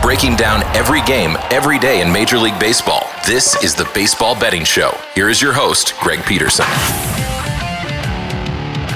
Breaking down every game, every day in Major League Baseball. This is the Baseball Betting Show. Here is your host, Greg Peterson.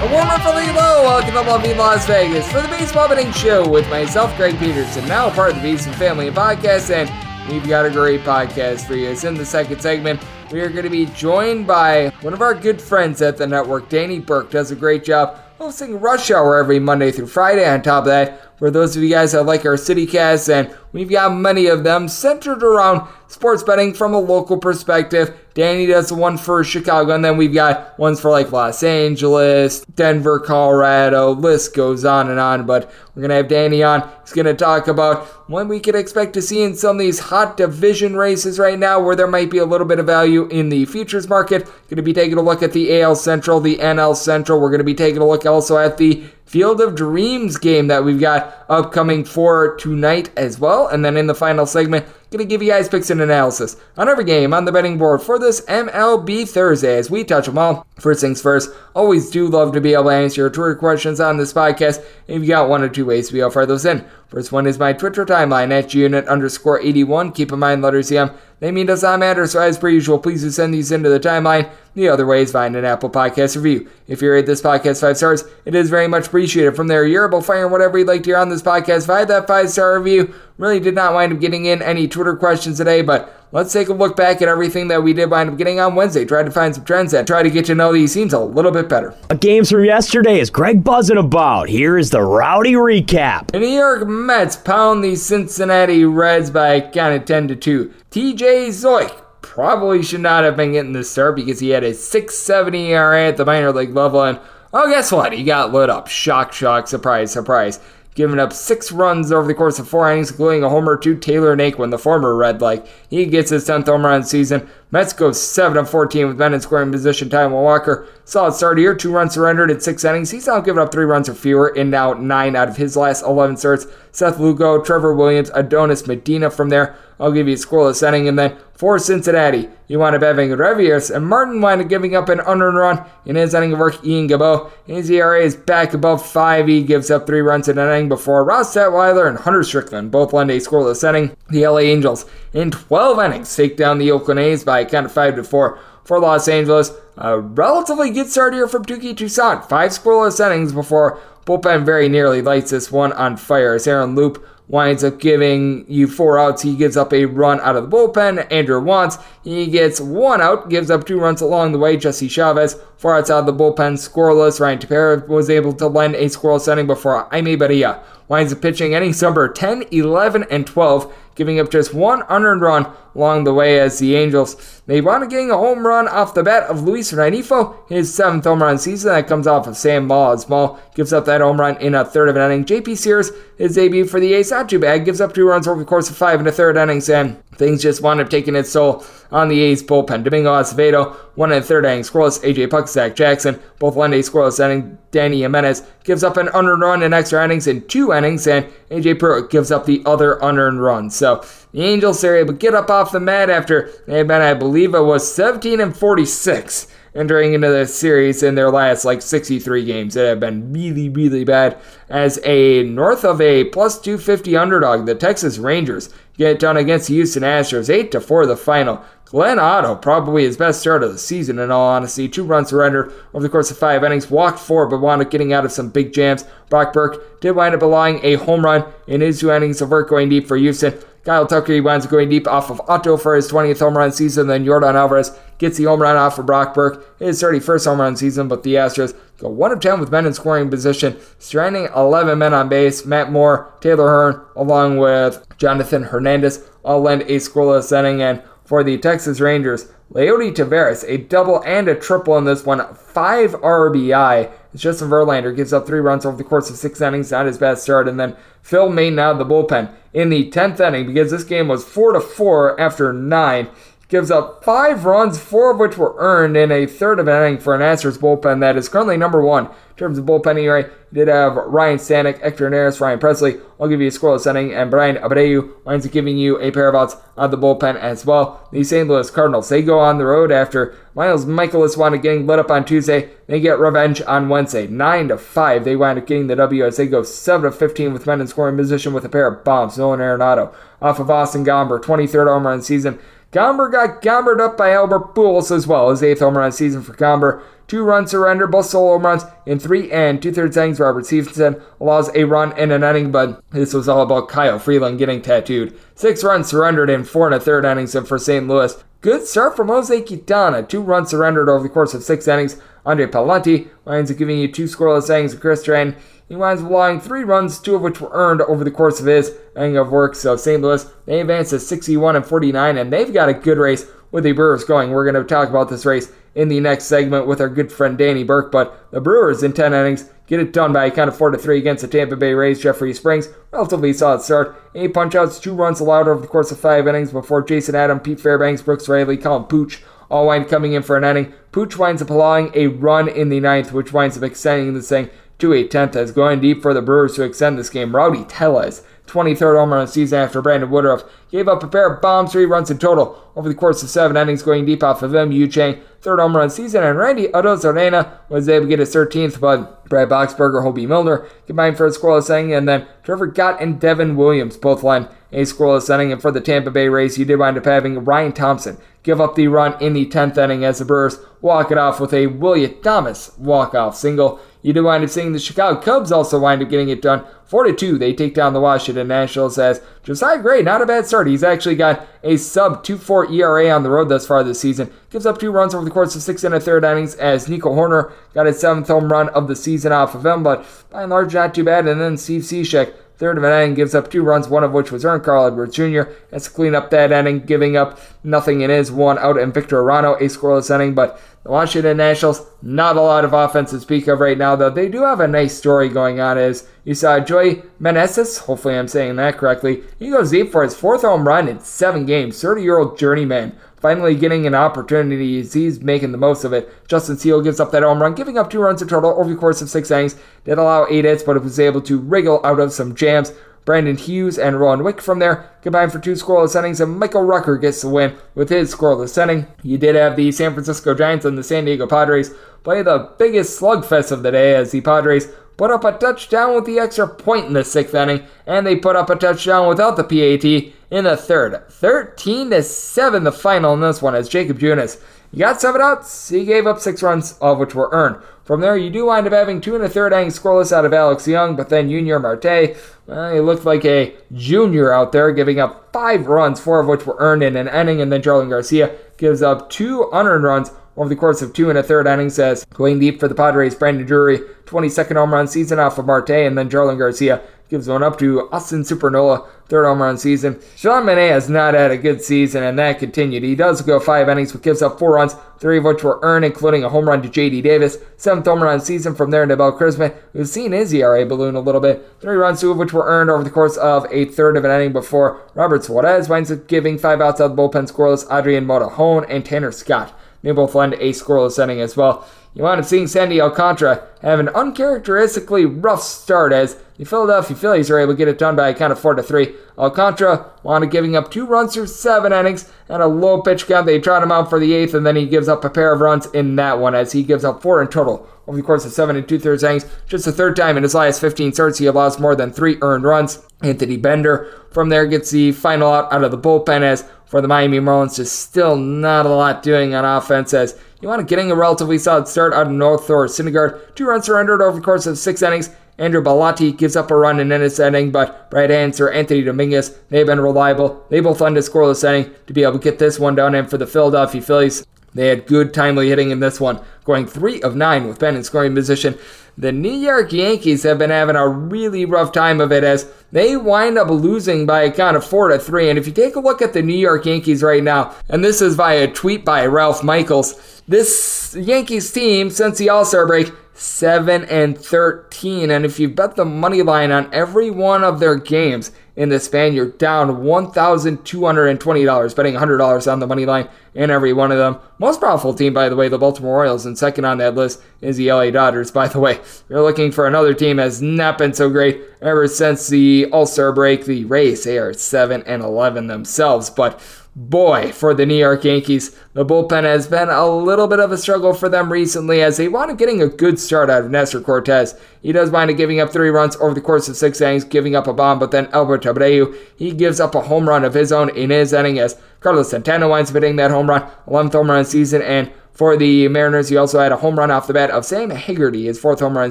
A warm from the low. Welcome to Lovely Las Vegas for the Baseball Betting Show with myself, Greg Peterson, now part of the VSiN Family Podcast, and we've got a great podcast for you. It's in the second segment. We are going to be joined by one of our good friends at the network, Danny Burke. Does a great job hosting Rush Hour every Monday through Friday. On top of that, for those of you guys that like our city casts, and we've got many of them centered around sports betting from a local perspective. Danny does the one for Chicago, and then we've got ones for like Los Angeles, Denver, Colorado. List goes on and on. But we're gonna have Danny on. He's gonna talk about what we could expect to see in some of these hot division races right now, where there might be a little bit of value in the futures market. Gonna be taking a look at the AL Central, the NL Central. We're gonna be taking a look also at the Field of Dreams game that we've got upcoming for tonight as well. And then in the final segment, gonna give you guys picks and analysis on every game on the betting board for this MLB Thursday as we touch them all. First things first, always do love to be able to answer your Twitter questions on this podcast. If you got one or two ways to be able to fire those in. First one is my Twitter timeline at unit underscore 81. Keep in mind, letters EM, they mean does not matter, so as per usual, please do send these into the timeline. The other way is find an Apple Podcast review. If you rate this podcast five stars, it is very much appreciated. From there, you're able to fire whatever you'd like to hear on this podcast via that five star review. Really did not wind up getting in any Twitter questions today, but let's take a look back at everything that we did wind up getting on Wednesday. Tried to find some trends and try to get to know these teams a little bit better. A games from yesterday is Greg buzzing about. Here is the rowdy recap. The New York Mets pound the Cincinnati Reds by a count of 10 to 2. TJ Zeuch probably should not have been getting this start because he had a 670 ERA at the minor league level. And oh, guess what? He got lit up. Shock, shock, surprise, surprise. Giving up six runs over the course of four innings, including a homer to Tyler Naquin, the former Red. Like he gets his 10th home run season. Mets go 7 of 14 with men in scoring position. Taijuan Walker, solid start here, two runs surrendered in six innings. He's now given up three runs or fewer in now nine out of his last 11 starts. Seth Lugo, Trevor Williams, Adonis Medina from there. I'll give you a scoreless inning. And then for Cincinnati, you wind up having Reiver Sanmartin wind up giving up an unearned run in his inning of work. Ian Gibaut, his ERA is back above 5. He gives up three runs in an inning before Ross Detwiler and Hunter Strickland both lend a scoreless inning. The LA Angels in 12 innings take down the Oakland A's by a count of 5 to 4 for Los Angeles. A relatively good start here from Touki Toussaint. Five scoreless innings before bullpen very nearly lights this one on fire as Aaron Loup winds up giving you four outs. He gives up a run out of the bullpen. Andrew Wantz, he gets one out, gives up two runs along the way. Jesse Chavez, four outs out of the bullpen, scoreless. Ryan Tepera was able to lend a scoreless inning before Jaime Barria winds up pitching innings number 10, 11, and 12 giving up just one unearned run along the way as the Angels. They wound up getting a home run off the bat of Luis Rengifo, his seventh home run season. That comes off of Sam Moll as Moll gives up that home run in a third of an inning. JP Sears, his debut for the A's, not too bad, gives up two runs over the course of five and a third innings, and things just wound up taking its toll on the A's bullpen. Domingo Acevedo, one and third inning scoreless. AJ Puk, Zach Jackson, both one day scoreless inning. Dany Jimenez gives up an unearned run in extra innings in two innings, and AJ Pruitt gives up the other unearned run. So the Angels are able to get up off the mat after they had been, I believe it was 17 and 46 entering into the series in their last like 63 games. It had been really, really bad. As a north of a plus 250 underdog, the Texas Rangers get done against the Houston Astros 8 to 4 the final. Glenn Otto, probably his best start of the season in all honesty. Two runs surrendered over the course of five innings, walked four, but wound up getting out of some big jams. Brock Burke did wind up allowing a home run in his two innings of work going deep for Houston. Kyle Tucker, winds up going deep off of Otto for his 20th home run season. Then Yordan Alvarez gets the home run off of Brock Burke, his 31st home run season. But the Astros go 1 of 10 with men in scoring position, stranding 11 men on base. Matt Moore, Taylor Hearn, along with Jonathan Hernandez, all lend a scoreless inning. And for the Texas Rangers, Leody Taveras, a double and a triple in this one, five RBI. Justin Verlander gives up three runs over the course of six innings, not his best start, and then Phil Maton out of the bullpen in the 10th inning because this game was 4 to 4 after 9. Gives up five runs, four of which were earned in a third of an inning for an Astros bullpen that is currently number one in terms of bullpen ERA. Did have Ryne Stanek, Hector Neris, Ryan Pressly. I'll give you a scoreless inning, and Bryan Abreu winds up giving you a pair of outs on the bullpen as well. The St. Louis Cardinals, they go on the road after Miles Mikolas wound up getting lit up on Tuesday. They get revenge on Wednesday, 9 to 5. They wind up getting the W as they go 7 to 15 with men in scoring position with a pair of bombs. Nolan Arenado off of Austin Gomber, 23rd home run season. Gomber got gombered up by Albert Pujols as well. His eighth home run season for Gomber. Two runs surrender, both solo home runs in three and two thirds innings. Robert Stephenson allows a run in an inning, but this was all about Kyle Freeland getting tattooed. Six runs surrendered in four and a third innings for St. Louis. Good start from Jose Quintana. Two runs surrendered over the course of six innings. Andre Pallante winds up giving you two scoreless innings. Chris Stratton he winds up allowing three runs, two of which were earned over the course of his inning of work. So St. Louis, they advance to 61 and 49, and they've got a good race with the Brewers going. We're going to talk about this race in the next segment with our good friend Danny Burke, but the Brewers in 10 innings get it done by a count of 4 to 3 against the Tampa Bay Rays. Jeffrey Springs, relatively solid start. Eight punchouts, two runs allowed over the course of five innings before Jason Adam, Pete Fairbanks, Brooks Raley, Colin Poche all wind coming in for an inning. Poche winds up allowing a run in the ninth, which winds up extending this thing to a 10th as going deep for the Brewers to extend this game. Rowdy Tellez, 23rd home run season after Brandon Woodruff gave up a pair of bombs, three runs in total over the course of seven innings, going deep off of him. Yu Chang, third home run season, and Randy Arozarena was able to get his 13th, but Brad Boxberger, Hobie Milner combined for a scoreless inning, and then Trevor Gott and Devin Williams both led a scoreless inning. And for the Tampa Bay Rays, you did wind up having Ryan Thompson give up the run in the 10th inning as the Brewers walk it off with a Willie Thomas walk-off single. You do wind up seeing the Chicago Cubs also wind up getting it done. 4 2, they take down the Washington Nationals as Josiah Gray, not a bad start. He's actually got a sub 2 4 ERA on the road thus far this season. Gives up two runs over the course of six and a third innings as Nico Hoerner got his seventh home run of the season off of him, but by and large, not too bad. And then Steve Cishek Third of an inning gives up two runs, one of which was earned. Carl Edwards Jr. has to clean up that inning, giving up nothing in his one out, and Victor Arano a scoreless inning. But Washington Nationals, not a lot of offense to speak of right now, though they do have a nice story going on. As you saw, Joey Meneses, hopefully I'm saying that correctly, he goes deep for his fourth home run in seven games. 30 year old journeyman finally getting an opportunity he's making the most of it. Justin Steele gives up that home run, giving up two runs in total over the course of six innings. Did allow eight hits, but was able to wriggle out of some jams. Brandon Hughes and Rowan Wick from there combined for two scoreless innings, and Michael Rucker gets the win with his scoreless inning. You did have the San Francisco Giants and the San Diego Padres play the biggest slugfest of the day as the Padres put up a touchdown with the extra point in the sixth inning, and they put up a touchdown without the PAT in the third. 13 to 7 the final in this one as Jakob Junis You got seven outs. He gave up six runs, of which were earned. From there, you do wind up having two and a third innings scoreless out of Alex Young, but then Junior Marte, well, he looked like a junior out there, giving up five runs, four of which were earned in an inning, and then Jarlin Garcia gives up two unearned runs over the course of two and a third innings as going deep for the Padres, Brandon Drury, 22nd home run season off of Marte, and then Jarlin Garcia gives one up to Austin Supernola, third home run season. Sean Manaea has not had a good season, and that continued. He does go five innings, but gives up four runs, three of which were earned, including a home run to J.D. Davis. Seventh home run season from there to Bell Christman, who's seen his ERA balloon a little bit. Three runs, two of which were earned over the course of a third of an inning before Robert Suarez winds up giving five outs out of the bullpen scoreless. Adrian Morejon and Tanner Scott. They both lend a scoreless inning as well. You wound up seeing Sandy Alcantara have an uncharacteristically rough start as the Philadelphia Phillies are able to get it done by a count of 4 to 3. Alcantara wound up giving up two runs through seven innings and a low pitch count. They trot him out for the eighth, and then he gives up a pair of runs in that one as he gives up four in total over the course of seven and two thirds innings. Just the third time in his last 15 starts he allows more than three earned runs. Anthony Bender from there gets the final out out of the bullpen as for the Miami Marlins, just still not a lot doing on offense as to getting a relatively solid start out of North Thor Syndergaard. Two runs surrendered over the course of six innings. Andrew Bellatti gives up a run in this inning, but Brad or Anthony Dominguez, they've been reliable. They both lend a scoreless inning to be able to get this one done. And for the Philadelphia Phillies, they had good timely hitting in this one, going three of nine with Ben in scoring position. The New York Yankees have been having a really rough time of it as they wind up losing by a count of four to three. And if you take a look at the New York Yankees right now, and this is via a tweet by Ralph Michaels, this Yankees team since the All Star break 7 and 13. And if you bet the money line on every one of their games in the span, you're down $1,220, betting $100 on the money line in every one of them. Most powerful team, by the way, the Baltimore Orioles, and second on that list is the LA Dodgers, by the way. You're looking for another team has not been so great ever since the All Star break. The Rays, they are 7 and 11 themselves, but boy, for the New York Yankees, the bullpen has been a little bit of a struggle for them recently as they wanted getting a good start out of Nestor Cortes. He does wind up giving up three runs over the course of six innings, giving up a bomb, but then Albert Abreu, he gives up a home run of his own in his inning as Carlos Santana winds up hitting that home run, 11th home run season, and for the Mariners, he also had a home run off the bat of Sam Haggerty, his fourth home run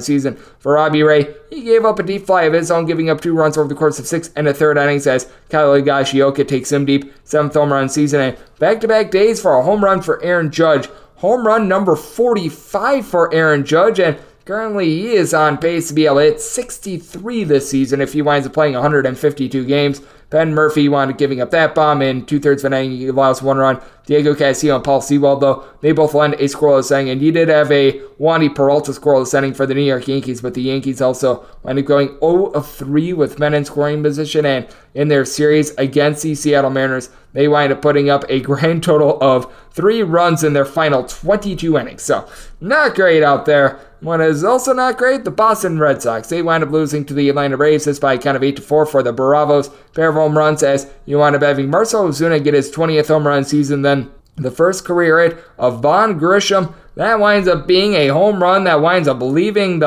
season. For Robbie Ray, he gave up a deep fly of his own, giving up two runs over the course of six and a third innings as Kyle Higashioka takes him deep, seventh home run season. And back-to-back days for a home run for Aaron Judge. Home run number 45 for Aaron Judge, and Currently, he is on pace to be able to hit 63 this season if he winds up playing 152 games. Penn Murfee wound up giving up that bomb in two thirds of an inning. He allows one run. Diego Castillo and Paul Sewald, though, they both lend a scoreless inning. And you did have a Wandy Peralta scoreless inning for the New York Yankees, but the Yankees also wind up going 0 of 3 with men in scoring position. And in their series against the Seattle Mariners, they wind up putting up a grand total of three runs in their final 22 innings. So, not great out there. What is also not great, the Boston Red Sox. They wind up losing to the Atlanta Braves this by a count of 8 to 4 for the Bravos. Pair of home runs as up having Marcell Ozuna get his 20th home run season, then the first career hit of Vaughn Grissom. That winds up being a home run that winds up leaving the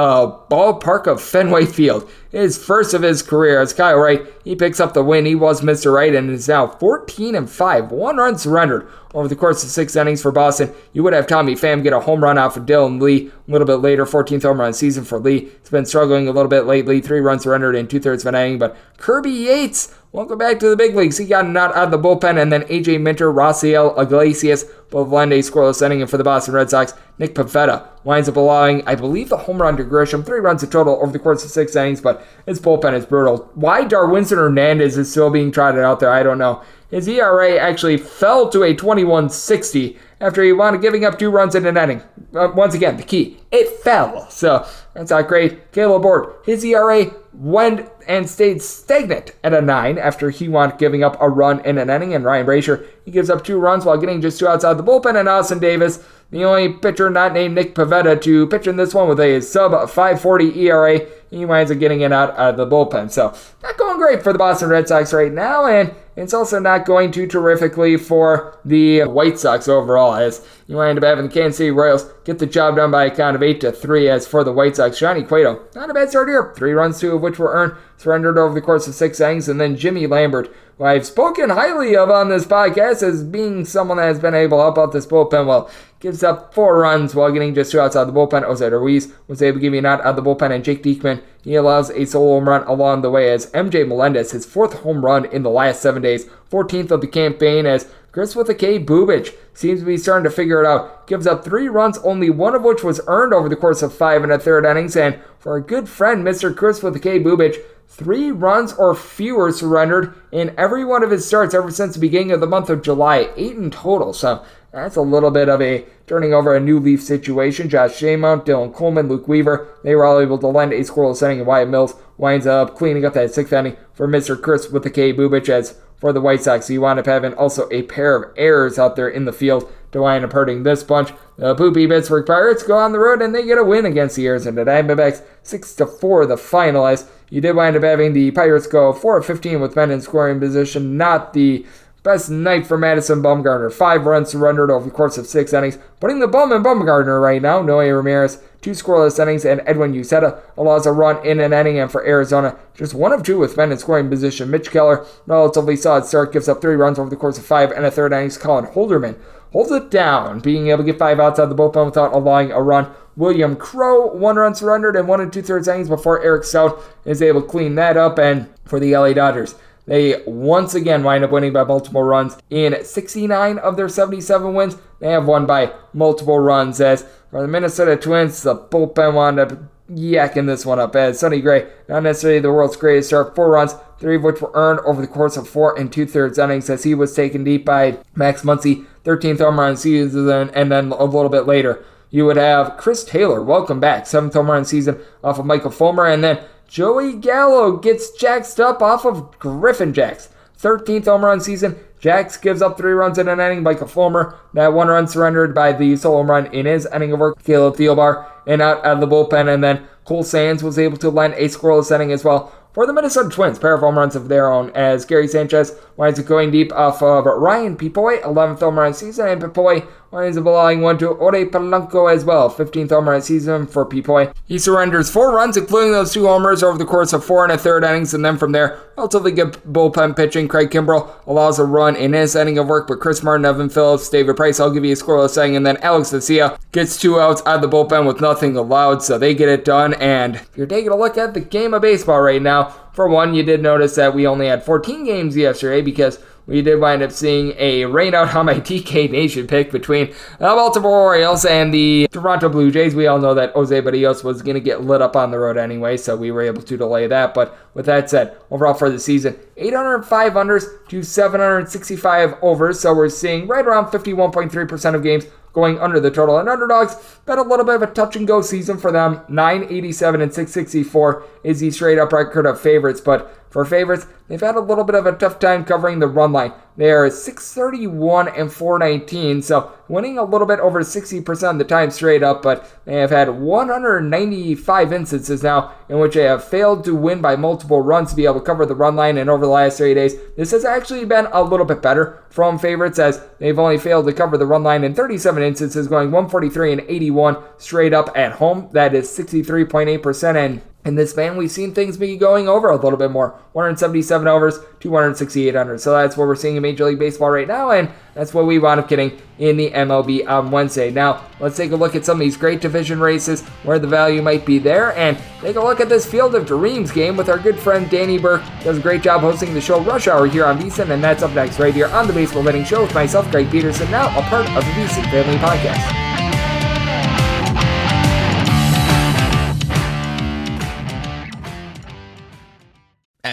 ballpark of Fenway Field. His first of his career as Kyle Wright. He picks up the win. He was Mr. Right and is now 14 and 5. One run surrendered over the course of six innings for Boston. You would have Tommy Pham get a home run off of Dylan Lee a little bit later. 14th home run season for Lee. He's been struggling a little bit lately. Three runs surrendered in two thirds of an inning. But Kirby Yates Welcome back to the big leagues. He got a out of the bullpen, and then AJ Minter, Raisel Iglesias, both lend a scoreless inning. And for the Boston Red Sox, Nick Pivetta winds up allowing, I believe, the home run to Grisham. Three runs in total over the course of six innings, but his bullpen is brutal. Why Darwinzon Hernandez is still being trotted out there, I don't know. His ERA actually fell to a 21.60 after he wound up giving up two runs in an inning. Uh, once again, the key, it fell. So that's not great. Kaleb Ort, his ERA went and stayed stagnant at a 9 after he wound giving up a run in an inning. And Ryan Brasier, he gives up two runs while getting just two outside of the bullpen. And Austin Davis, the only pitcher not named Nick Pivetta to pitch in this one with a sub 540 ERA. He winds up getting it out of the bullpen. So, not going great for the Boston Red Sox right now. And it's also not going too terrifically for the White Sox overall, as you wind up having the Kansas City Royals get the job done by a count of 8 to 3. As for the White Sox, Johnny Cueto, not a bad start here. Three runs, two of which were earned, surrendered over the course of six innings. And then Jimmy Lambert, who I've spoken highly of on this podcast as being someone that has been able to help out this bullpen well, gives up four runs while getting just two outs out of the bullpen. Jose Ruiz was able to give me an out of the bullpen, and Jake Diekman, he allows a solo home run along the way as MJ Melendez, his fourth home run in the last seven days, 14th of the campaign, as Chris with a K. Bubic seems to be starting to figure it out. Gives up three runs, only one of which was earned over the course of five and a third innings. And for our good friend, Mr. Chris with a K. Bubic, three runs or fewer surrendered in every one of his starts ever since the beginning of the month of July, eight in total. So that's a little bit of a turning over a new leaf situation. Josh Staumont, Dylan Coleman, Luke Weaver, they were all able to lend a scoreless inning, and Wyatt Mills winds up cleaning up that sixth inning for Mr. Chris with the K. Bubic as for the White Sox. You wind up having also a pair of errors out there in the field to wind up hurting this bunch. The poopy Pittsburgh Pirates go on the road and they get a win against the Arizona Diamondbacks, six to four. The finalists. You did wind up having the Pirates go four of 15 with men in scoring position, not the Best night for Madison Bumgarner. Five runs surrendered over the course of six innings, putting the bum in Bumgarner right now. Noe Ramirez, two scoreless innings, and Edwin Uceta allows a run in an inning. And for Arizona, just one of two with men in scoring position. Mitch Keller, relatively solid start, gives up three runs over the course of five and a third innings. Colin Holderman holds it down, being able to get five outs out of the bullpen without allowing a run. William Crowe, one run surrendered and one and two thirds innings before Eric Stout is able to clean that up. And for the LA Dodgers, they once again wind up winning by multiple runs. In 69 of their 77 wins, they have won by multiple runs. As for the Minnesota Twins, the bullpen wound up yakking this one up as Sonny Gray, not necessarily the world's greatest start, four runs, three of which were earned over the course of four and two thirds innings as he was taken deep by Max Muncy, 13th home run season, and then a little bit later. You would have Chris Taylor, welcome back, seventh home run season off of Michael Fulmer, and then Joey Gallo gets jacked up off of Griffin Jax. 13th home run season. Jax gives up three runs in an inning. Michael Fulmer, that one run surrendered by the solo home run in his inning of work. Caleb Thielbar and out of the bullpen. And then Cole Sands was able to lend a scoreless inning as well for the Minnesota Twins. Pair of home runs of their own as Gary Sanchez winds up going deep off of Ryan Pepiot, 11th home run season, and Pepiot winds up allowing one to Jorge Polanco as well, 15th home run season for Pepiot. He surrenders four runs, including those two homers over the course of four and a third innings, and then from there, relatively good bullpen pitching. Craig Kimbrel allows a run in his inning of work, but Chris Martin, Evan Phillips, David Price, I'll give you a scoreless inning, and then Alex Vesia gets two outs out of the bullpen with nothing allowed, so they get it done. And if you're taking a look at the game of baseball right now, for one, you did notice that we only had 14 games yesterday because we did wind up seeing a rainout on my DK Nation pick between the Baltimore Orioles and the Toronto Blue Jays. We all know that Jose Berrios was going to get lit up on the road anyway, so we were able to delay that. But with that said, overall for the season, 805 unders to 765 overs, so we're seeing right around 51.3% of games going under the total. And underdogs, been a little bit of a touch and go season for them. 987 and 664 is the straight up record of favorites, but for favorites, they've had a little bit of a tough time covering the run line. They are 631 and 419, so winning a little bit over 60% of the time straight up, but they have had 195 instances now in which they have failed to win by multiple runs to be able to cover the run line. And over the last three days, this has actually been a little bit better from favorites as they've only failed to cover the run line in 37 instances, going 143 and 81 straight up at home. That is 63.8%. And in this span, we've seen things be going over a little bit more 177 overs, 268 under. So that's what we're seeing in Major League Baseball right now, and that's what we wound up getting in the MLB on Wednesday. Now, let's take a look at some of these great division races where the value might be there, and take a look at this Field of Dreams game with our good friend Danny Burke. Does a great job hosting the show Rush Hour here on VSiN, and that's up next right here on the Baseball Betting Show with myself, Greg Peterson, now a part of the VSiN Family Podcast.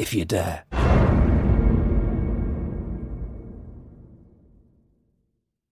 if you dare.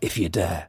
if you dare.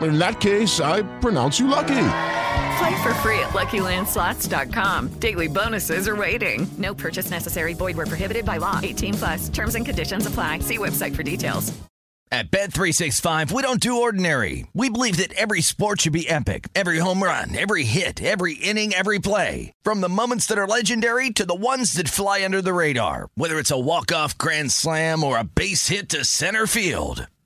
In that case, I pronounce you lucky. Play for free at LuckyLandSlots.com. Daily bonuses are waiting. No purchase necessary. Void where prohibited by law. 18 plus. Terms and conditions apply. See website for details. At Bet365, we don't do ordinary. We believe that every sport should be epic. Every home run, every hit, every inning, every play. From the moments that are legendary to the ones that fly under the radar. Whether it's a walk-off grand slam or a base hit to center field.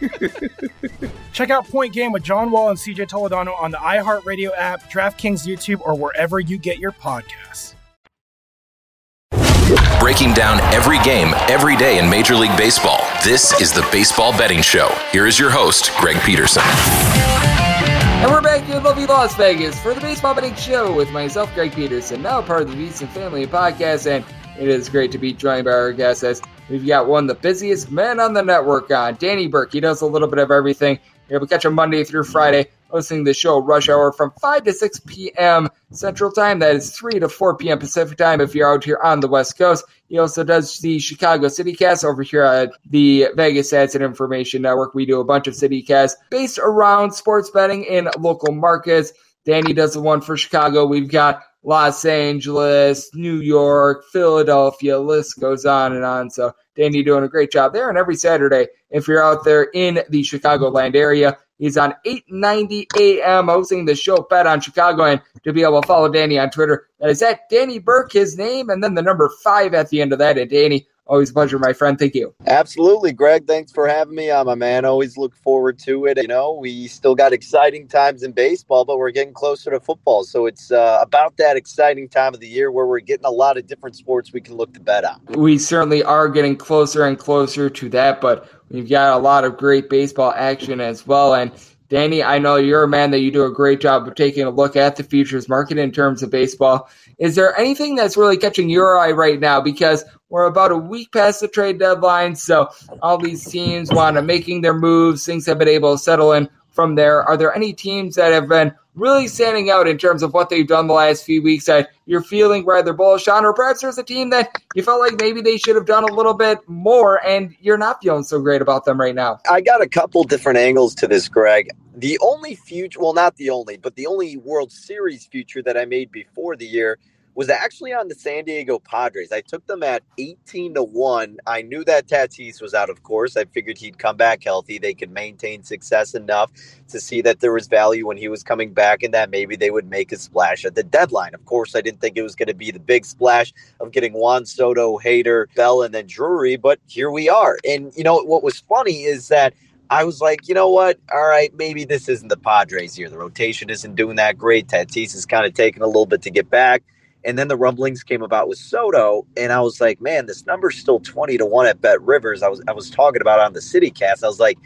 Check out Point Game with John Wall and CJ Toledano on the iHeartRadio app, DraftKings YouTube, or wherever you get your podcasts. Breaking down every game, every day in Major League Baseball. This is the Baseball Betting Show. Here is your host, Greg Peterson. And we're back here in lovely Las Vegas for the Baseball Betting Show with myself, Greg Peterson, now part of the VSiN Family Podcast. And it is great to be joined by our guests as we've got one of the busiest men on the network on, Danny Burke. He does a little bit of everything. You're able to catch him Monday through Friday, hosting the show Rush Hour from 5 to 6 p.m. Central Time. That is 3 to 4 p.m. Pacific Time if you're out here on the West Coast. He also does the Chicago City Cast over here at the Vegas Stats and Information Network. We do a bunch of city casts based around sports betting in local markets. Danny does the one for Chicago. We've got Los Angeles, New York, Philadelphia, list goes on and on. So Danny doing a great job there. And every Saturday, if you're out there in the Chicagoland area, he's on 890 AM hosting the show Bet on Chicago. And to be able to follow Danny on Twitter, that is at Danny Burke, his name, and then the number five at the end of that. And Danny, always a pleasure, my friend. Thank you. Absolutely, Greg. Thanks for having me on, my man. Always look forward to it. You know, we still got exciting times in baseball, but we're getting closer to football. So it's uh, about that exciting time of the year where we're getting a lot of different sports we can look to bet on. we certainly are getting closer and closer to that, but we've got a lot of great baseball action as well. And Danny, I know you're a man that you do a great job of taking a look at the futures market in terms of baseball. Is there anything that's really catching your eye right now? Because we're about a week past the trade deadline, so all these teams want to making their moves. Things have been able to settle in from there. Are there any teams that have been really standing out in terms of what they've done the last few weeks that you're feeling rather bullish on, or perhaps there's a team that you felt like maybe they should have done a little bit more, and you're not feeling so great about them right now? I got a couple different angles to this, Greg. The only future, well, not the only, but the only World Series future that I made before the year was actually on the San Diego Padres. I took them at 18 to 1. I knew that Tatis was out, of course. I figured he'd come back healthy. They could maintain success enough to see that there was value when he was coming back and that maybe they would make a splash at the deadline. Of course, I didn't think it was going to be the big splash of getting Juan Soto, Hader, Bell, and then Drury, but here we are. And, you know, what was funny is that I was like, you know what? All right, maybe this isn't the Padres here. The rotation isn't doing that great. Tatis is kind of taking a little bit to get back. And then the rumblings came about with Soto, and I was like, man, this number's still 20 to 1 at Bet Rivers. I was I was talking about on the City Cast. I was like,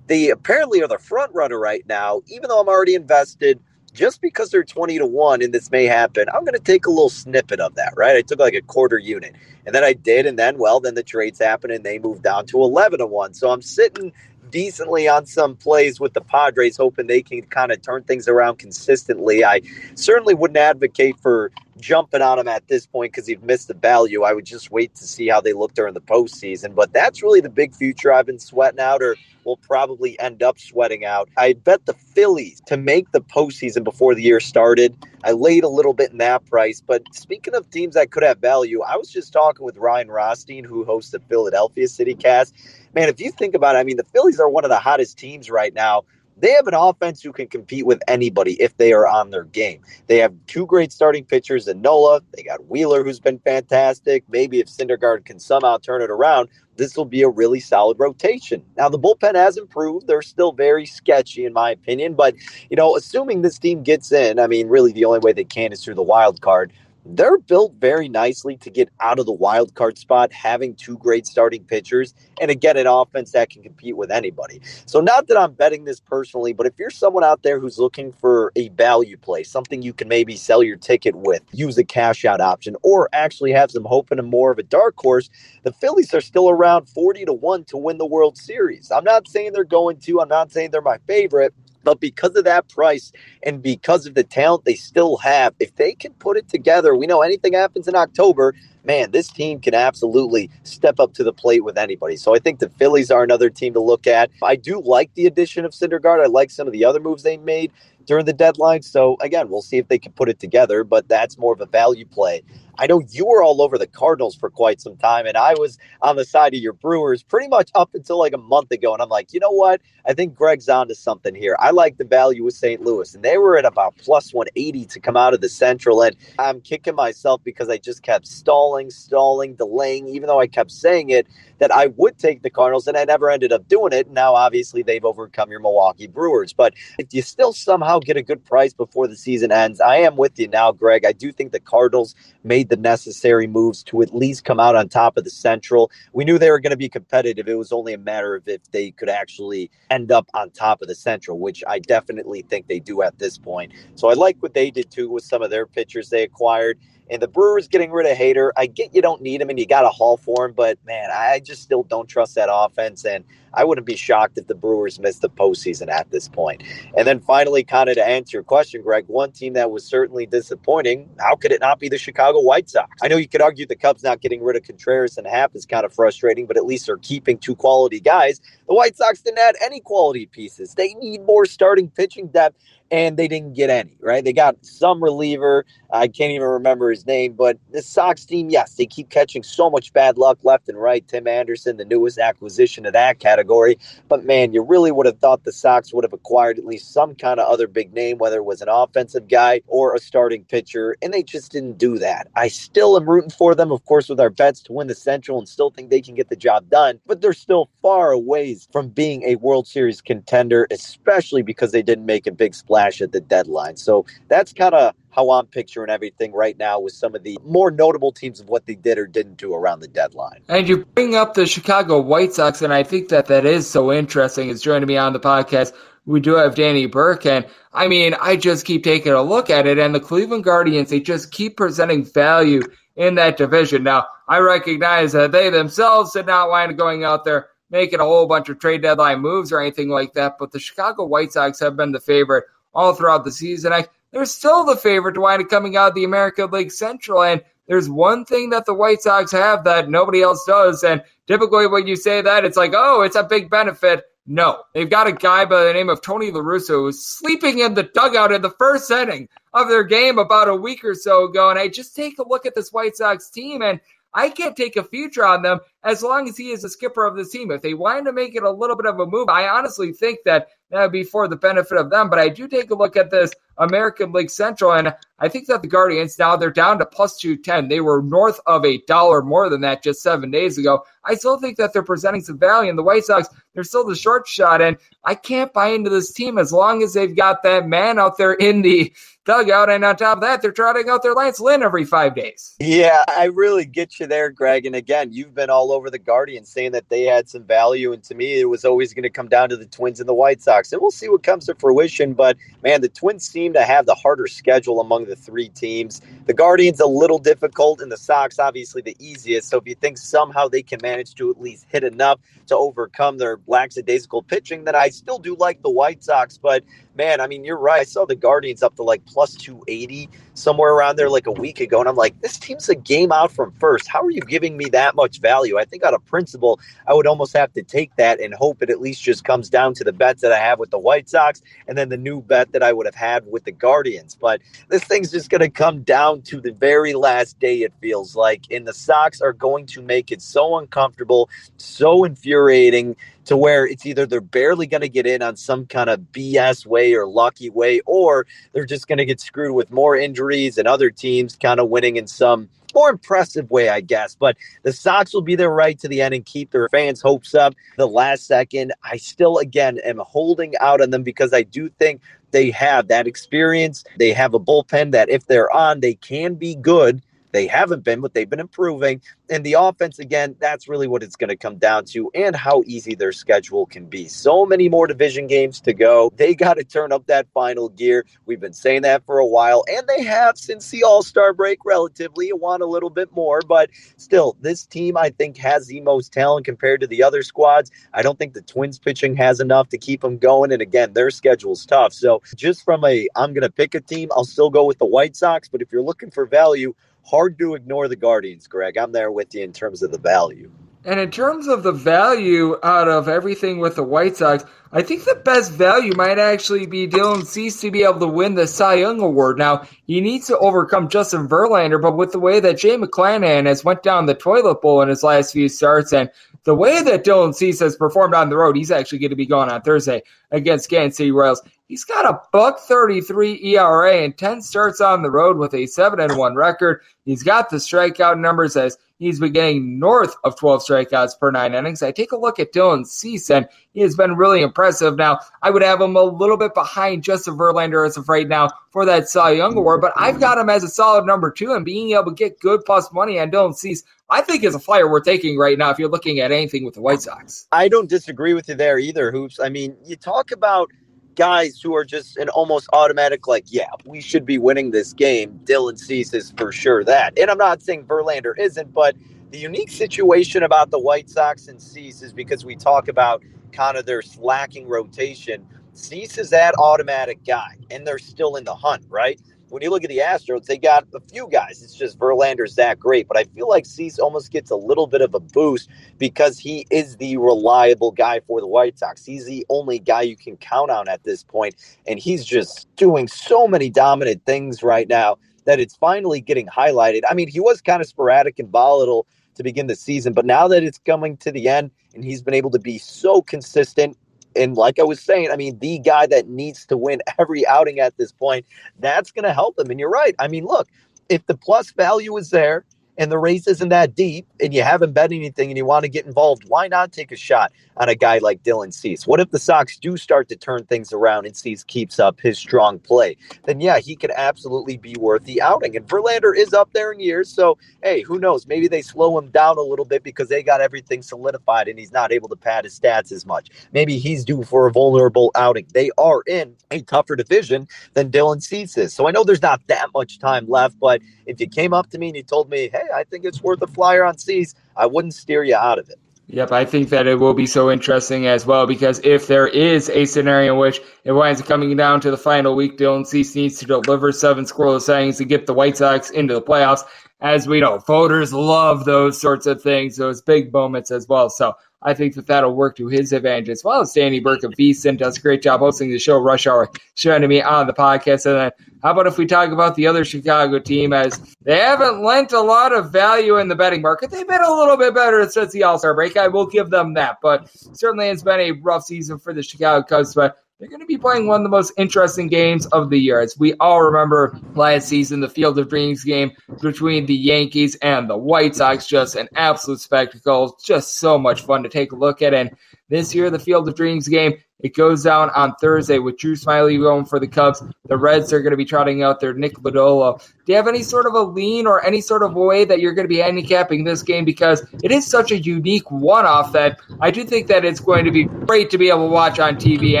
they apparently are the front runner right now, even though I'm already invested. Just because they're 20 to 1 and this may happen, I'm going to take a little snippet of that, right? I took like a quarter unit. And then I did, and then, well, then the trades happened and they moved down to 11 to 1. So I'm sitting decently on some plays with the Padres, hoping they can kind of turn things around consistently. I certainly wouldn't advocate for jumping on them at this point because you've missed the value. I would just wait to see how they look during the postseason. But that's really the big future I've been sweating out, or will probably end up sweating out. I bet the Phillies to make the postseason before the year started. I laid a little bit in that price. But speaking of teams that could have value, I was just talking with Ryan Rothstein, who hosts the Philadelphia City Cast. Man, if you think about it, I mean, the Phillies are one of the hottest teams right now they have an offense who can compete with anybody if they are on their game. They have two great starting pitchers in Nola. They got Wheeler, who's been fantastic. Maybe if Syndergaard can somehow turn it around, this will be a really solid rotation. Now, the bullpen has improved. They're still very sketchy, in my opinion. But, you know, assuming this team gets in, I mean, really the only way they can is through the wild card they're built very nicely to get out of the wild card spot, having two great starting pitchers and again an offense that can compete with anybody. So not that I'm betting this personally, but if you're someone out there who's looking for a value play, something you can maybe sell your ticket with, use a cash out option, or actually have some hope in a more of a dark horse, the Phillies are still around 40 to 1 to win the World Series. I'm not saying they're going to, I'm not saying they're my favorite. But because of that price and because of the talent they still have, if they can put it together, we know anything happens in October. Man, this team can absolutely step up to the plate with anybody. So I think the Phillies are another team to look at. I do like the addition of Syndergaard. I like some of the other moves they made during the deadline. So again, we'll see if they can put it together, but that's more of a value play. I know you were all over the Cardinals for quite some time, and I was on the side of your Brewers pretty much up until like a month ago. And I'm like, you know what? I think Greg's onto something here. I like the value with St. Louis, and they were at about plus 180 to come out of the Central. And I'm kicking myself because I just kept stalling, stalling, delaying, even though I kept saying it that I would take the Cardinals, and I never ended up doing it. Now, obviously, they've overcome your Milwaukee Brewers. But if you still somehow get a good price before the season ends, I am with you now, Greg. I do think the Cardinals made the necessary moves to at least come out on top of the Central. We knew they were going to be competitive. It was only a matter of if they could actually end up on top of the Central, which I definitely think they do at this point. So I like what they did too with some of their pitchers they acquired. And the Brewers getting rid of Hader, I get you don't need him and you got a haul for him, but man, I just still don't trust that offense. And I wouldn't be shocked if the Brewers missed the postseason at this point. And then finally, kind of to answer your question, Greg, one team that was certainly disappointing, how could it not be the Chicago White Sox? I know you could argue the Cubs not getting rid of Contreras and Happ is kind of frustrating, but at least they're keeping two quality guys. The White Sox didn't add any quality pieces. They need more starting pitching depth and they didn't get any, right? They got some reliever. I can't even remember his name, but the Sox team, yes, they keep catching so much bad luck left and right. Tim Anderson, the newest acquisition of that category. But man, you really would have thought the Sox would have acquired at least some kind of other big name, whether it was an offensive guy or a starting pitcher, and they just didn't do that. I still am rooting for them, of course, with our bets to win the Central and still think they can get the job done, but they're still far away from being a World Series contender, especially because they didn't make a big splash splash at the deadline. So that's kind of how I'm picturing everything right now with some of the more notable teams of what they did or didn't do around the deadline. And you bring up the Chicago White Sox, and I think that that is so interesting. Is joining me on the podcast. We do have Danny Burke, and I mean, I just keep taking a look at it, and the Cleveland Guardians, they just keep presenting value in that division. Now, I recognize that they themselves did not wind up going out there making a whole bunch of trade deadline moves or anything like that, but the Chicago White Sox have been the favorite all throughout the season. I, they're still the favorite to wind up coming out of the American League Central. And there's one thing that the White Sox have that nobody else does. And typically when you say that, it's like, oh, it's a big benefit. No, they've got a guy by the name of Tony La Russa who's sleeping in the dugout in the first inning of their game about a week or so ago. And I just take a look at this White Sox team and I can't take a future on them as long as he is the skipper of the team. If they wind up making a little bit of a move, I honestly think that that would be for the benefit of them. But I do take a look at this American League Central, and I think that the Guardians now they're down to plus 210. They were north of a dollar more than that just seven days ago. I still think that they're presenting some value. And the White Sox, they're still the short shot. And I can't buy into this team as long as they've got that man out there in the dugout. And on top of that, they're trotting out their Lance Lynn every five days. Yeah, I really get you there, Greg. And again, you've been all over the Guardians saying that they had some value. And to me, it was always going to come down to the Twins and the White Sox. And we'll see what comes to fruition. But man, the Twins seem to have the harder schedule among the three teams. The Guardians a little difficult, and the Sox obviously the easiest. So if you think somehow they can manage to at least hit enough to overcome their lackadaisical pitching, then I still do like the White Sox. But man, I mean, you're right. I saw the Guardians up to like plus 280 somewhere around there like a week ago. And I'm like, this team's a game out from first. How are you giving me that much value? I think out of principle, I would almost have to take that and hope it at least just comes down to the bets that I have with the White Sox and then the new bet that I would have had with the Guardians. But this thing's just going to come down to the very last day, it feels like. And the Sox are going to make it so uncomfortable, so infuriating to where it's either they're barely going to get in on some kind of BS way or lucky way, or they're just going to get screwed with more injuries and other teams kind of winning in some more impressive way, I guess. But the Sox will be there right to the end and keep their fans' hopes up the last second. I still, again, am holding out on them because I do think they have that experience. They have a bullpen that, if they're on, they can be good. They haven't been, but they've been improving. And the offense, again, that's really what it's going to come down to and how easy their schedule can be. So many more division games to go. They got to turn up that final gear. We've been saying that for a while, and they have since the All Star break, relatively. You want a little bit more, but still, this team, I think, has the most talent compared to the other squads. I don't think the Twins pitching has enough to keep them going. And again, their schedule's tough. So just from a, I'm going to pick a team, I'll still go with the White Sox. But if you're looking for value, hard to ignore the Guardians, Greg. I'm there with you in terms of the value. And in terms of the value out of everything with the White Sox, I think the best value might actually be Dylan Cease to be able to win the Cy Young Award. Now, he needs to overcome Justin Verlander, but with the way that Shane McClanahan has went down the toilet bowl in his last few starts and the way that Dylan Cease has performed on the road, he's actually going to be going on Thursday against Kansas City Royals. He's got a buck 33 ERA and 10 starts on the road with a 7 and 1 record. He's got the strikeout numbers as he's been getting north of 12 strikeouts per nine innings. I take a look at Dylan Cease, and he has been really impressive. Now, I would have him a little bit behind Justin Verlander as of right now for that Cy Young Award, but I've got him as a solid number two, and being able to get good plus money on Dylan Cease, I think is a flyer we're taking right now if you're looking at anything with the White Sox. I don't disagree with you there either, Hoops. I mean, you talk about – guys who are just an almost automatic, like, yeah, we should be winning this game. Dylan Cease is for sure that. And I'm not saying Verlander isn't, but the unique situation about the White Sox and Cease is because we talk about kind of their slacking rotation. Cease is that automatic guy, and they're still in the hunt, right? when you look at the Astros, they got a few guys. It's just Verlander's that great. But I feel like Cease almost gets a little bit of a boost because he is the reliable guy for the White Sox. He's the only guy you can count on at this point, And he's just doing so many dominant things right now that it's finally getting highlighted. I mean, he was kind of sporadic and volatile to begin the season, but now that it's coming to the end and he's been able to be so consistent and like I was saying, I mean, the guy that needs to win every outing at this point, that's going to help him. And you're right. I mean, look, if the plus value is there, and the race isn't that deep and you haven't bet anything and you want to get involved, why not take a shot on a guy like Dylan Cease? What if the Sox do start to turn things around and Cease keeps up his strong play? Then, yeah, he could absolutely be worth the outing. And Verlander is up there in years. So, hey, who knows? Maybe they slow him down a little bit because they got everything solidified and he's not able to pad his stats as much. Maybe he's due for a vulnerable outing. They are in a tougher division than Dylan Cease is. So I know there's not that much time left, but if you came up to me and you told me, hey, I think it's worth a flyer on Cease. I wouldn't steer you out of it. Yep, I think that it will be so interesting as well because if there is a scenario in which it winds up coming down to the final week, Dylan Cease needs to deliver seven scoreless innings to get the White Sox into the playoffs. As we know, voters love those sorts of things, those big moments as well. So I think that that'll work to his advantage as well as Danny Burke of VSiN does a great job hosting the show Rush Hour, joining me on the podcast. And then how about if we talk about the other Chicago team as they haven't lent a lot of value in the betting market. They've been a little bit better since the All Star break. I will give them that, but certainly it's been a rough season for the Chicago Cubs. But they're going to be playing one of the most interesting games of the year. As we all remember last season, the Field of Dreams game between the Yankees and the White Sox, just an absolute spectacle. Just so much fun to take a look at. And this year, the Field of Dreams game it goes down on Thursday with Drew Smyly going for the Cubs. The Reds are going to be trotting out their Nick Lodolo. Do you have any sort of a lean or any sort of way that you're going to be handicapping this game? Because it is such a unique one off that I do think that it's going to be great to be able to watch on TV.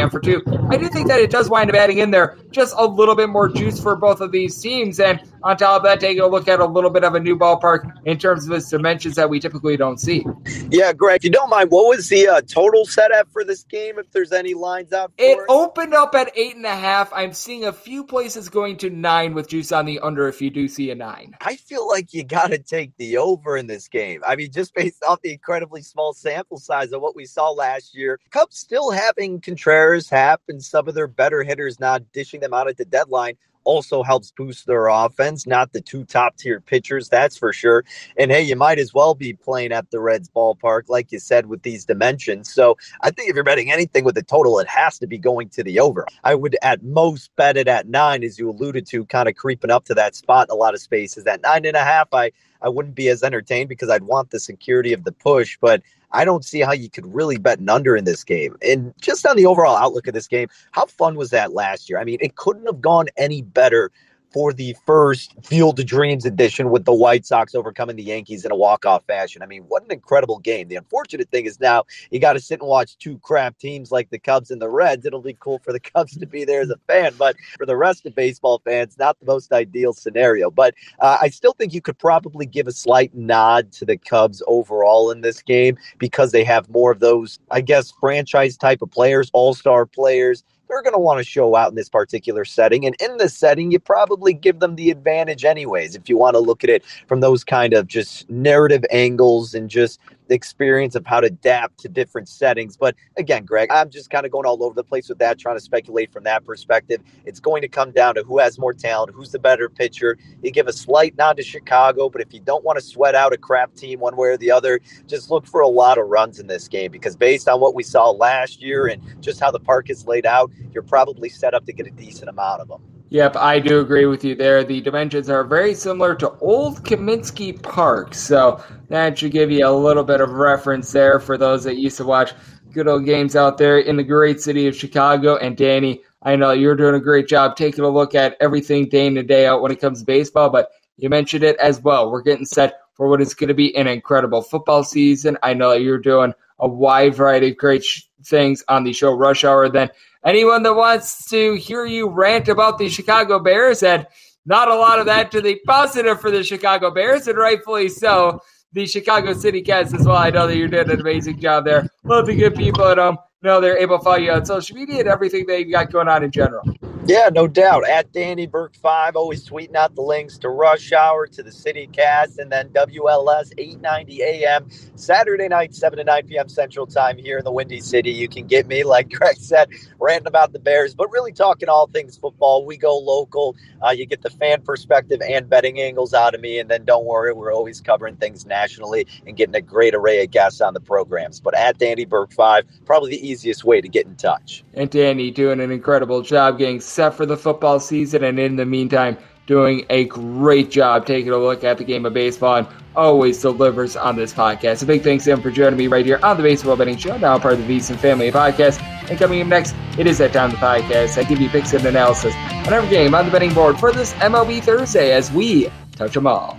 And for two, I do think that it does wind up adding in there just a little bit more juice for both of these teams. And on top of that, taking a look at a little bit of a new ballpark in terms of its dimensions that we typically don't see. Yeah, Greg, if you don't mind, what was the uh, total setup for this game? If there's any lines out, it, it opened up at eight and a half. I'm seeing a few places going to nine with juice on the under. If you do see a nine, I feel like you got to take the over in this game. I mean, just based off the incredibly small sample size of what we saw last year, Cubs still having Contreras, Happ, and some of their better hitters not dishing them out at the deadline also helps boost their offense. Not the two top tier pitchers, that's for sure. And hey, you might as well be playing at the Reds ballpark, like you said, with these dimensions. So I think if you're betting anything with the total, it has to be going to the over. I would at most bet it at nine, as you alluded to, kind of creeping up to that spot in a lot of spaces. At nine and a half, I I wouldn't be as entertained because I'd want the security of the push, but I don't see how you could really bet an under in this game. And just on the overall outlook of this game, how fun was that last year? I mean, it couldn't have gone any better for the first Field of Dreams edition with the White Sox overcoming the Yankees in a walk-off fashion. I mean, what an incredible game. The unfortunate thing is now you got to sit and watch two crap teams like the Cubs and the Reds. It'll be cool for the Cubs to be there as a fan, but for the rest of baseball fans, not the most ideal scenario. But uh, I still think you could probably give a slight nod to the Cubs overall in this game because they have more of those, I guess, franchise type of players, all-star players they're going to want to show out in this particular setting. And in this setting, you probably give them the advantage, anyways, if you want to look at it from those kind of just narrative angles and just experience of how to adapt to different settings. But again, Greg, I'm just kind of going all over the place with that, trying to speculate from that perspective. It's going to come down to who has more talent, who's the better pitcher. You give a slight nod to Chicago, but if you don't want to sweat out a crap team one way or the other, just look for a lot of runs in this game because based on what we saw last year and just how the park is laid out, you're probably set up to get a decent amount of them. Yep, I do agree with you there. The dimensions are very similar to Old Comiskey Park, so that should give you a little bit of reference there for those that used to watch good old games out there in the great city of Chicago. And Danny, I know you're doing a great job taking a look at everything day in and day out when it comes to baseball, but you mentioned it as well. We're getting set for what is going to be an incredible football season. I know you're doing a wide variety of great sh- things on the show Rush Hour. Then anyone that wants to hear you rant about the Chicago Bears and not a lot of that to the positive for the Chicago Bears, and rightfully so. The Chicago City Cast as well. I know that you're doing an amazing job there. Love the good people at home. Know they're able to follow you on social media and everything you got going on in general. Yeah, no doubt. At Danny Burke five, always tweeting out the links to Rush Hour, to the City Cast, and then WLS eight ninety AM Saturday night, seven to nine PM Central Time here in the Windy City. You can get me, like Greg said, ranting about the Bears, but really talking all things football. We go local. Uh, you get the fan perspective and betting angles out of me, and then don't worry, we're always covering things nationally and getting a great array of guests on the programs. But at Danny Burke five, probably the easiest way to get in touch. And Danny doing an incredible job getting set for the football season, and in the meantime, doing a great job taking a look at the game of baseball and always delivers on this podcast. A big thanks to him for joining me right here on the Baseball Betting Show, now part of the VSiN Family Podcast. And coming up next, it is that time of the podcast. I give you picks and analysis on every game on the betting board for this MLB Thursday as we touch them all.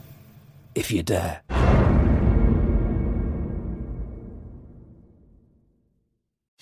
if you dare.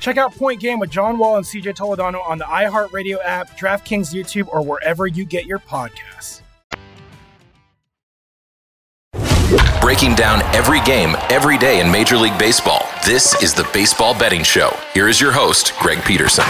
Check out Point Game with John Wall and CJ Toledano on the iHeartRadio app, DraftKings YouTube, or wherever you get your podcasts. Breaking down every game, every day in Major League Baseball. This is the Baseball Betting Show. Here is your host, Greg Peterson.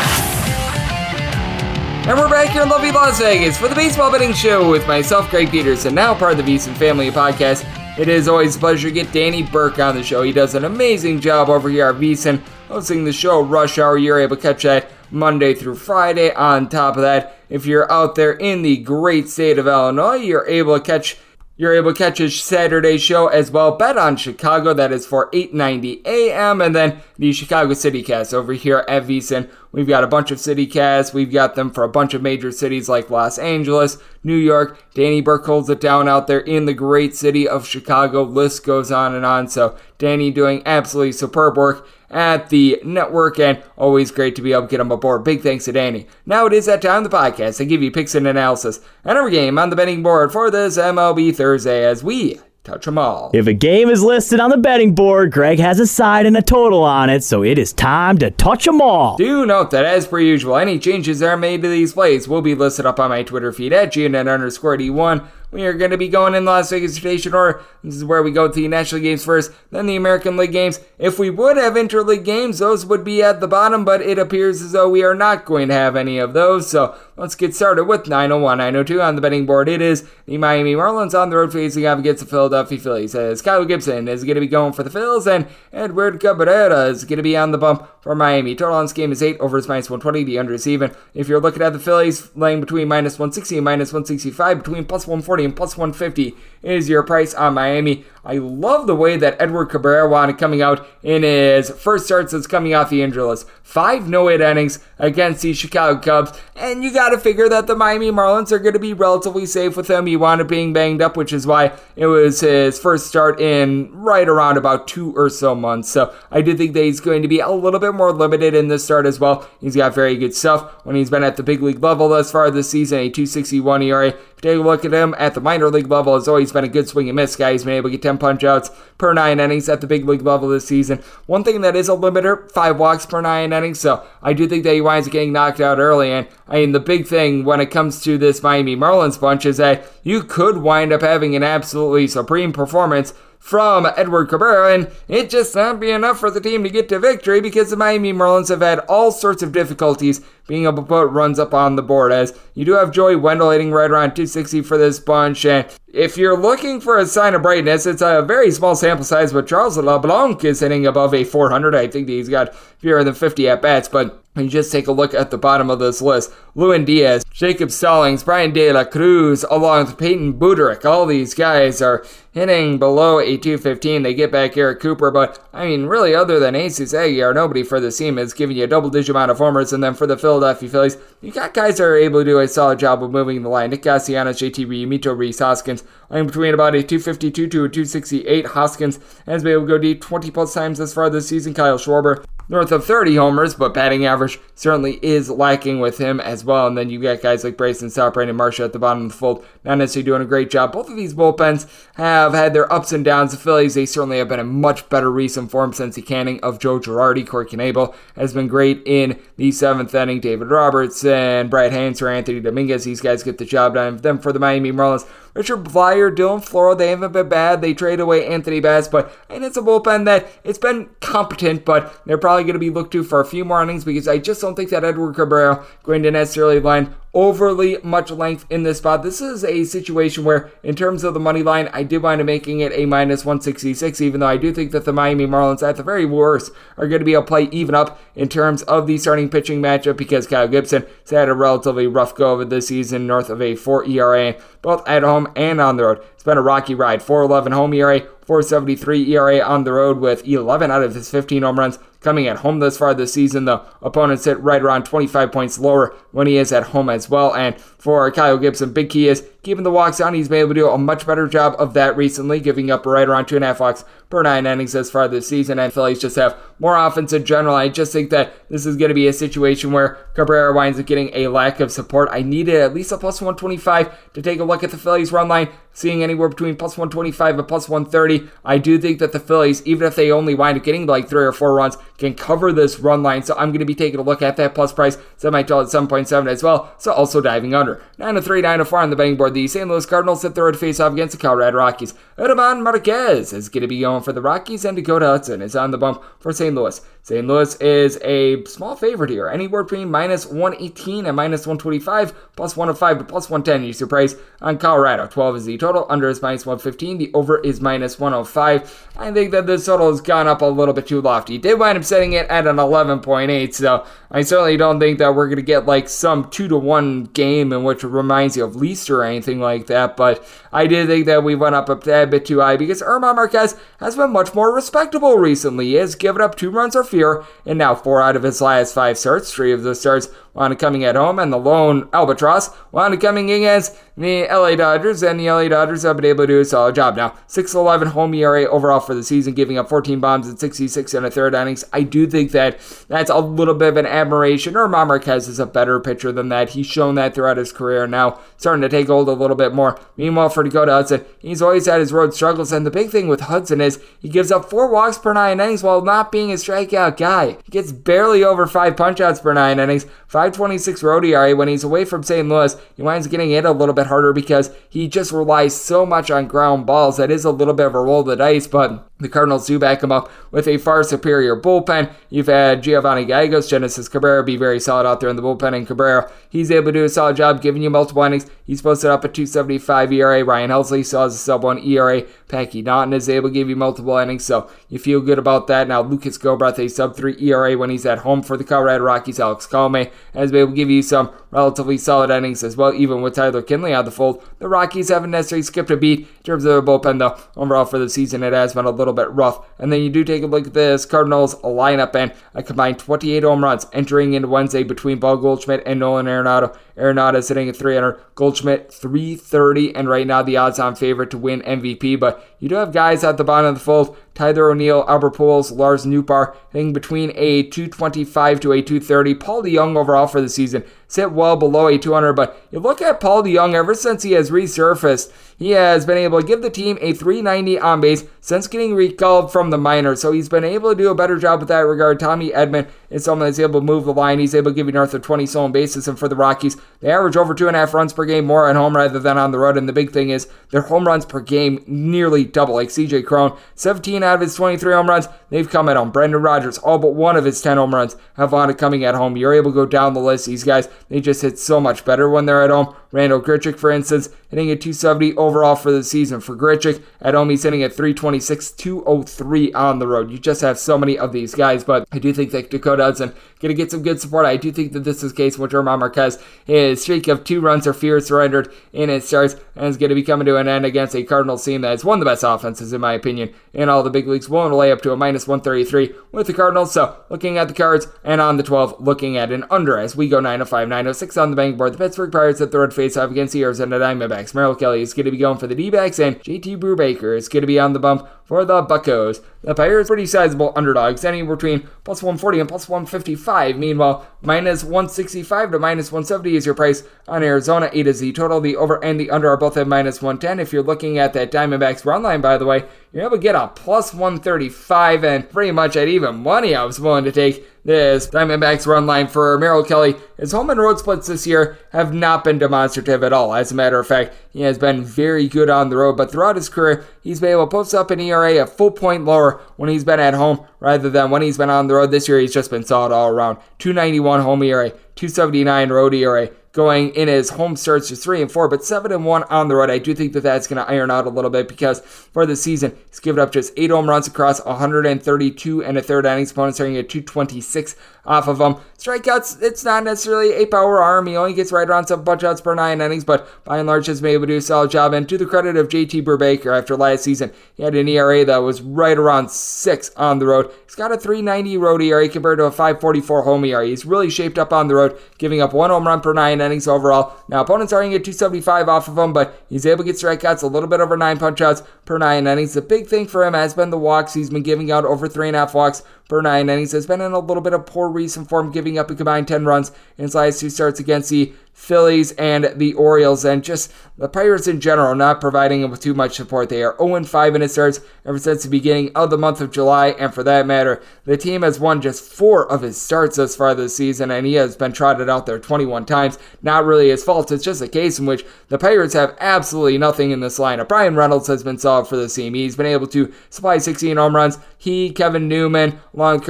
And we're back here in lovely Las Vegas for the Baseball Betting Show with myself, Greg Peterson, now part of the VSiN Family Podcast. It is always a pleasure to get Danny Burke on the show. He does an amazing job over here at VSiN, hosting the show Rush Hour. You're able to catch that Monday through Friday. On top of that, if you're out there in the great state of Illinois, you're able to catch you're able to catch his Saturday show as well. Bet on Chicago. That is for 8:90 a.m. And then the Chicago City Cast over here at VSiN. We've got a bunch of city casts. We've got them for a bunch of major cities like Los Angeles, New York. Danny Burke holds it down out there in the great city of Chicago. List goes on and on. So Danny doing absolutely superb work at the network and always great to be able to get him aboard. Big thanks to Danny. Now it is that time of the podcast to give you picks and analysis and every game on the betting board for this MLB Thursday as we touch them all. If a game is listed on the betting board, Greg has a side and a total on it, so it is time to touch them all. Do note that, as per usual, any changes that are made to these plays will be listed up on my Twitter feed at GNN underscore D1. We are going to be going in Las Vegas Station order. This is where we go to the National Games first, then the American League games. If we would have interleague games, those would be at the bottom, but it appears as though we are not going to have any of those. So let's get started with 901 902 on the betting board. It is the Miami Marlins on the road facing off against the Philadelphia Phillies. As Kyle Gibson is going to be going for the Phillies, and Edward Cabrera is going to be on the bump for Miami. Total on this game is 8 over minus 120. The under is even. If you're looking at the Phillies, laying between minus 160 and minus 165, between plus 140 and plus 150 is your price on Miami. I love the way that Edward Cabrera wanted coming out in his first start since coming off the injury list. Five no-hit innings against the Chicago Cubs, and you got to figure that the Miami Marlins are going to be relatively safe with him. He wound up being banged up, which is why it was his first start in right around about two or so months. So I do think that he's going to be a little bit more limited in this start as well. He's got very good stuff when he's been at the big league level thus far this season, a 261 ERA. Take a look at him at the minor league level, has always been a good swing and miss guy. He's been able to get 10 punch outs per nine innings at the big league level this season. One thing that is a limiter, five walks per nine innings. So I do think that he winds up getting knocked out early. And I mean, the big thing when it comes to this Miami Marlins bunch is that you could wind up having an absolutely supreme performance from Edward Cabrera, and it just not be enough for the team to get to victory because the Miami Marlins have had all sorts of difficulties being able to put runs up on the board. As you do have Joey Wendle hitting right around 260 for this bunch, and if you're looking for a sign of brightness, it's a very small sample size, but Charles LeBlanc is hitting above a 400. I think he's got fewer than 50 at bats, but When you just take a look at the bottom of this list, Lewin Diaz, Jacob Stallings, Bryan De La Cruz, along with Peyton Burdick, all these guys are hitting below a 215. They get back Garrett Cooper, but I mean, really, other than Jesus Aguilar, nobody for the team is giving you a double digit amount of homers. And then for the Philadelphia Phillies, you got guys that are able to do a solid job of moving the line. Nick Castellanos, JT Realmuto, Rhys Hoskins, in between about a 252 to a 268. Hoskins has been able to go deep 20 plus times this far this season. Kyle Schwarber north of 30 homers, but batting average certainly is lacking with him as well. And then you got guys like Bryson Stott, and Marshall at the bottom of the fold, not necessarily doing a great job. Both of these bullpens have had their ups and downs. The Phillies, they certainly have been in much better recent form since the canning of Joe Girardi. Corey Knebel has been great in the seventh inning. David Robertson and Brad Hand, Seranthony Dominguez, these guys get the job done. Then for the Miami Marlins, Richard Bleier, Dylan Floro, they haven't been bad. They trade away Anthony Bass, but and it's a bullpen that it's been competent, but they're probably going to be looked to for a few more innings because I just don't think that Edward Cabrera going to necessarily line overly much length in this spot. This is a situation where, in terms of the money line, I did wind up making it a minus 166, even though I do think that the Miami Marlins, at the very worst, are going to be able to play even up in terms of the starting pitching matchup because Kyle Gibson has had a relatively rough go of it this season, north of a 4 ERA, both at home and on the road. It's been a rocky ride. 411 home ERA, 473 ERA on the road with 11 out of his 15 home runs coming at home thus far this season. The opponents sit right around 25 points lower when he is at home as well. And for Kyle Gibson, big key is keeping the walks down. He's been able to do a much better job of that recently, giving up right around two and a half walks per nine innings as far this season. And Phillies just have more offense in general. I just think that this is going to be a situation where Cabrera winds up getting a lack of support. I needed at least a plus 125 to take a look at the Phillies run line, seeing anywhere between plus 125 and plus 130. I do think that the Phillies, even if they only wind up getting like three or four runs, can cover this run line. So I'm going to be taking a look at that plus price. Semi-total at 7.7 as well. So also diving under. 9 to 3, 9 to 4 on the betting board. The St. Louis Cardinals sit third face off against the Colorado Rockies. German Marquez is going to be going for the Rockies, and Dakota Hudson is on the bump for St. Louis. St. Louis is a small favorite here, anywhere between minus 118 and minus 125, plus 105 to plus 110. Use your price on Colorado. 12 is the total, under is minus 115, the over is minus 105. I think that this total has gone up a little bit too lofty. Did wind up setting it at an 11.8, so I certainly don't think that we're going to get like some 2 to 1 game in which it reminds you of Leicester or anything like that, but I did think that we went up a bit too high because German Marquez has been much more respectable recently. He has given up two runs or fear, and now four out of his last five starts, three of the starts wound up coming at home, and the lone albatross wound up coming against the LA Dodgers, and the LA Dodgers have been able to do a solid job. Now, 6-11 home ERA overall for the season, giving up 14 bombs in 66 and a third innings. I do think that that's a little bit of an admiration. German Marquez is a better pitcher than that. He's shown that throughout his career. Now, starting to take hold a little bit more. Meanwhile, for Dakota Hudson, he's always had his road struggles, and the big thing with Hudson is he gives up four walks per nine innings while not being a strikeout guy. He gets barely over five punchouts per nine innings, 526 road ERA. When he's away from St. Louis, he winds getting hit a little bit harder because he just relies so much on ground balls. That is a little bit of a roll of the dice, but the Cardinals do back him up with a far superior bullpen. You've had Giovanny Gallegos, Genesis Cabrera be very solid out there in the bullpen, and Cabrera, he's able to do a solid job giving you multiple innings. He's posted up a 275 ERA. Ryan Helsley still has a sub 1 ERA. Packy Naughton is able to give you multiple innings, so you feel good about that. Now, Lucas Gilbreath, a sub 3 ERA when he's at home for the Colorado Rockies. Alex Colome has been able to give you some relatively solid innings as well, even with Tyler Kinley out of the fold. The Rockies haven't necessarily skipped a beat in terms of their bullpen, though. Overall, for the season, it has been a little bit rough. And then you do take a look at this Cardinals lineup and a combined 28 home runs entering into Wednesday between Paul Goldschmidt and Nolan Arenado. Arenado is sitting at 300, Goldschmidt 330, and right now the odds-on favorite to win MVP. But you do have guys at the bottom of the fold. Tyler O'Neill, Albert Pujols, Lars Nootbaar hitting between a 225 to a 230. Paul DeJong overall for the season sit well below a 200, but you look at Paul DeJong ever since he has resurfaced, he has been able to give the team a 390 on base since getting recalled from the minors. So he's been able to do a better job with that regard. Tommy Edman is someone that's able to move the line. He's able to give you north of 20 stolen bases. And for the Rockies, they average over two and a half runs per game more at home rather than on the road. And the big thing is their home runs per game nearly double. Like CJ Cron, 17 out of his 23 home runs, they've come at home. Brendan Rodgers, all but one of his 10 home runs have up coming at home. You're able to go down the list. These guys, they just hit so much better when they're at home. Randal Grichuk, for instance, hitting a 270 overall for the season. For Grichuk, at home, he's hitting at 326, 203 on the road. You just have so many of these guys, but I do think that Dakota Hudson going to get some good support. I do think that this is the case with German Marquez. His streak of two runs or fewer surrendered in his starts and is going to be coming to an end against a Cardinals team that is one of the best offenses, in my opinion, in all the big leagues. Willing to lay up to a minus 133 with the Cardinals. So, looking at the cards and on the 12, looking at an under as we go 905, 906 on the bank board. The Pittsburgh Pirates at third face off against the Arizona Diamondbacks. Merrill Kelly is going to be going for the D backs, and JT Brubaker is going to be on the bump for the Buccos. The Pirates pretty sizable underdogs, anywhere between plus 140 and plus 155. Meanwhile, minus 165 to minus 170 is your price on Arizona. 8 is the total. The over and the under are both at minus 110. If you're looking at that Diamondbacks run line, by the way, you're able to get a plus 135 and pretty much at even money I was willing to take this Diamondbacks run line for Merrill Kelly. His home and road splits this year have not been demonstrative at all. As a matter of fact, he has been very good on the road, but throughout his career, he's been able to post up an ERA a full point lower when he's been at home rather than when he's been on the road. This year, he's just been solid all around. 291 home ERA, 279 road ERA going in his home starts to three and four, but seven and one on the road. I do think that that's going to iron out a little bit because for the season, he's given up just eight home runs across 132 and a third innings. Opponents starting at 226 off of them. Strikeouts, it's not necessarily a power arm. He only gets right around seven punch outs per nine innings, but by and large has been able to do a solid job. And to the credit of JT Brubaker, after last season, he had an ERA that was right around six on the road. He's got a 390 road ERA compared to a 544 home ERA. He's really shaped up on the road, giving up one home run per nine innings overall. Now, opponents are going to get 275 off of him, but he's able to get strikeouts a little bit over nine punch outs per nine innings. The big thing for him has been the walks. He's been giving out over three and a half walks per nine innings. Has been in a little bit of poor recent form, giving up a combined 10 runs in his last two starts against the Phillies and the Orioles, and just the Pirates in general not providing him with too much support. They are 0 5 in his starts ever since the beginning of the month of July, and for that matter, the team has won just four of his starts thus far this season, and he has been trotted out there 21 times. Not really his fault, it's just a case in which the Pirates have absolutely nothing in this lineup. Bryan Reynolds has been solid for the team. He's been able to supply 16 home runs. He, Kevin Newman,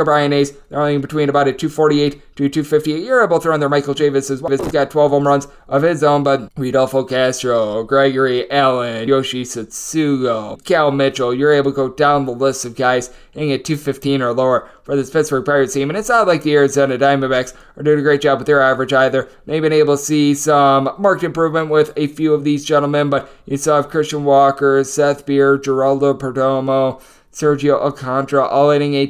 Brian Hayes, they're only between about a 248 to 258. You're able to throw in there Michael Chavis as well. He's got 12 home runs of his own, but Rodolfo Castro, Gregory Allen, Yoshi Tsutsugo, Cal Mitchell, you're able to go down the list of guys hitting at 215 or lower for this Pittsburgh Pirates team. And it's not like the Arizona Diamondbacks are doing a great job with their average either. They've been able to see some marked improvement with a few of these gentlemen, but you still have Christian Walker, Seth Beer, Geraldo Perdomo, Sergio Alcantara, all hitting a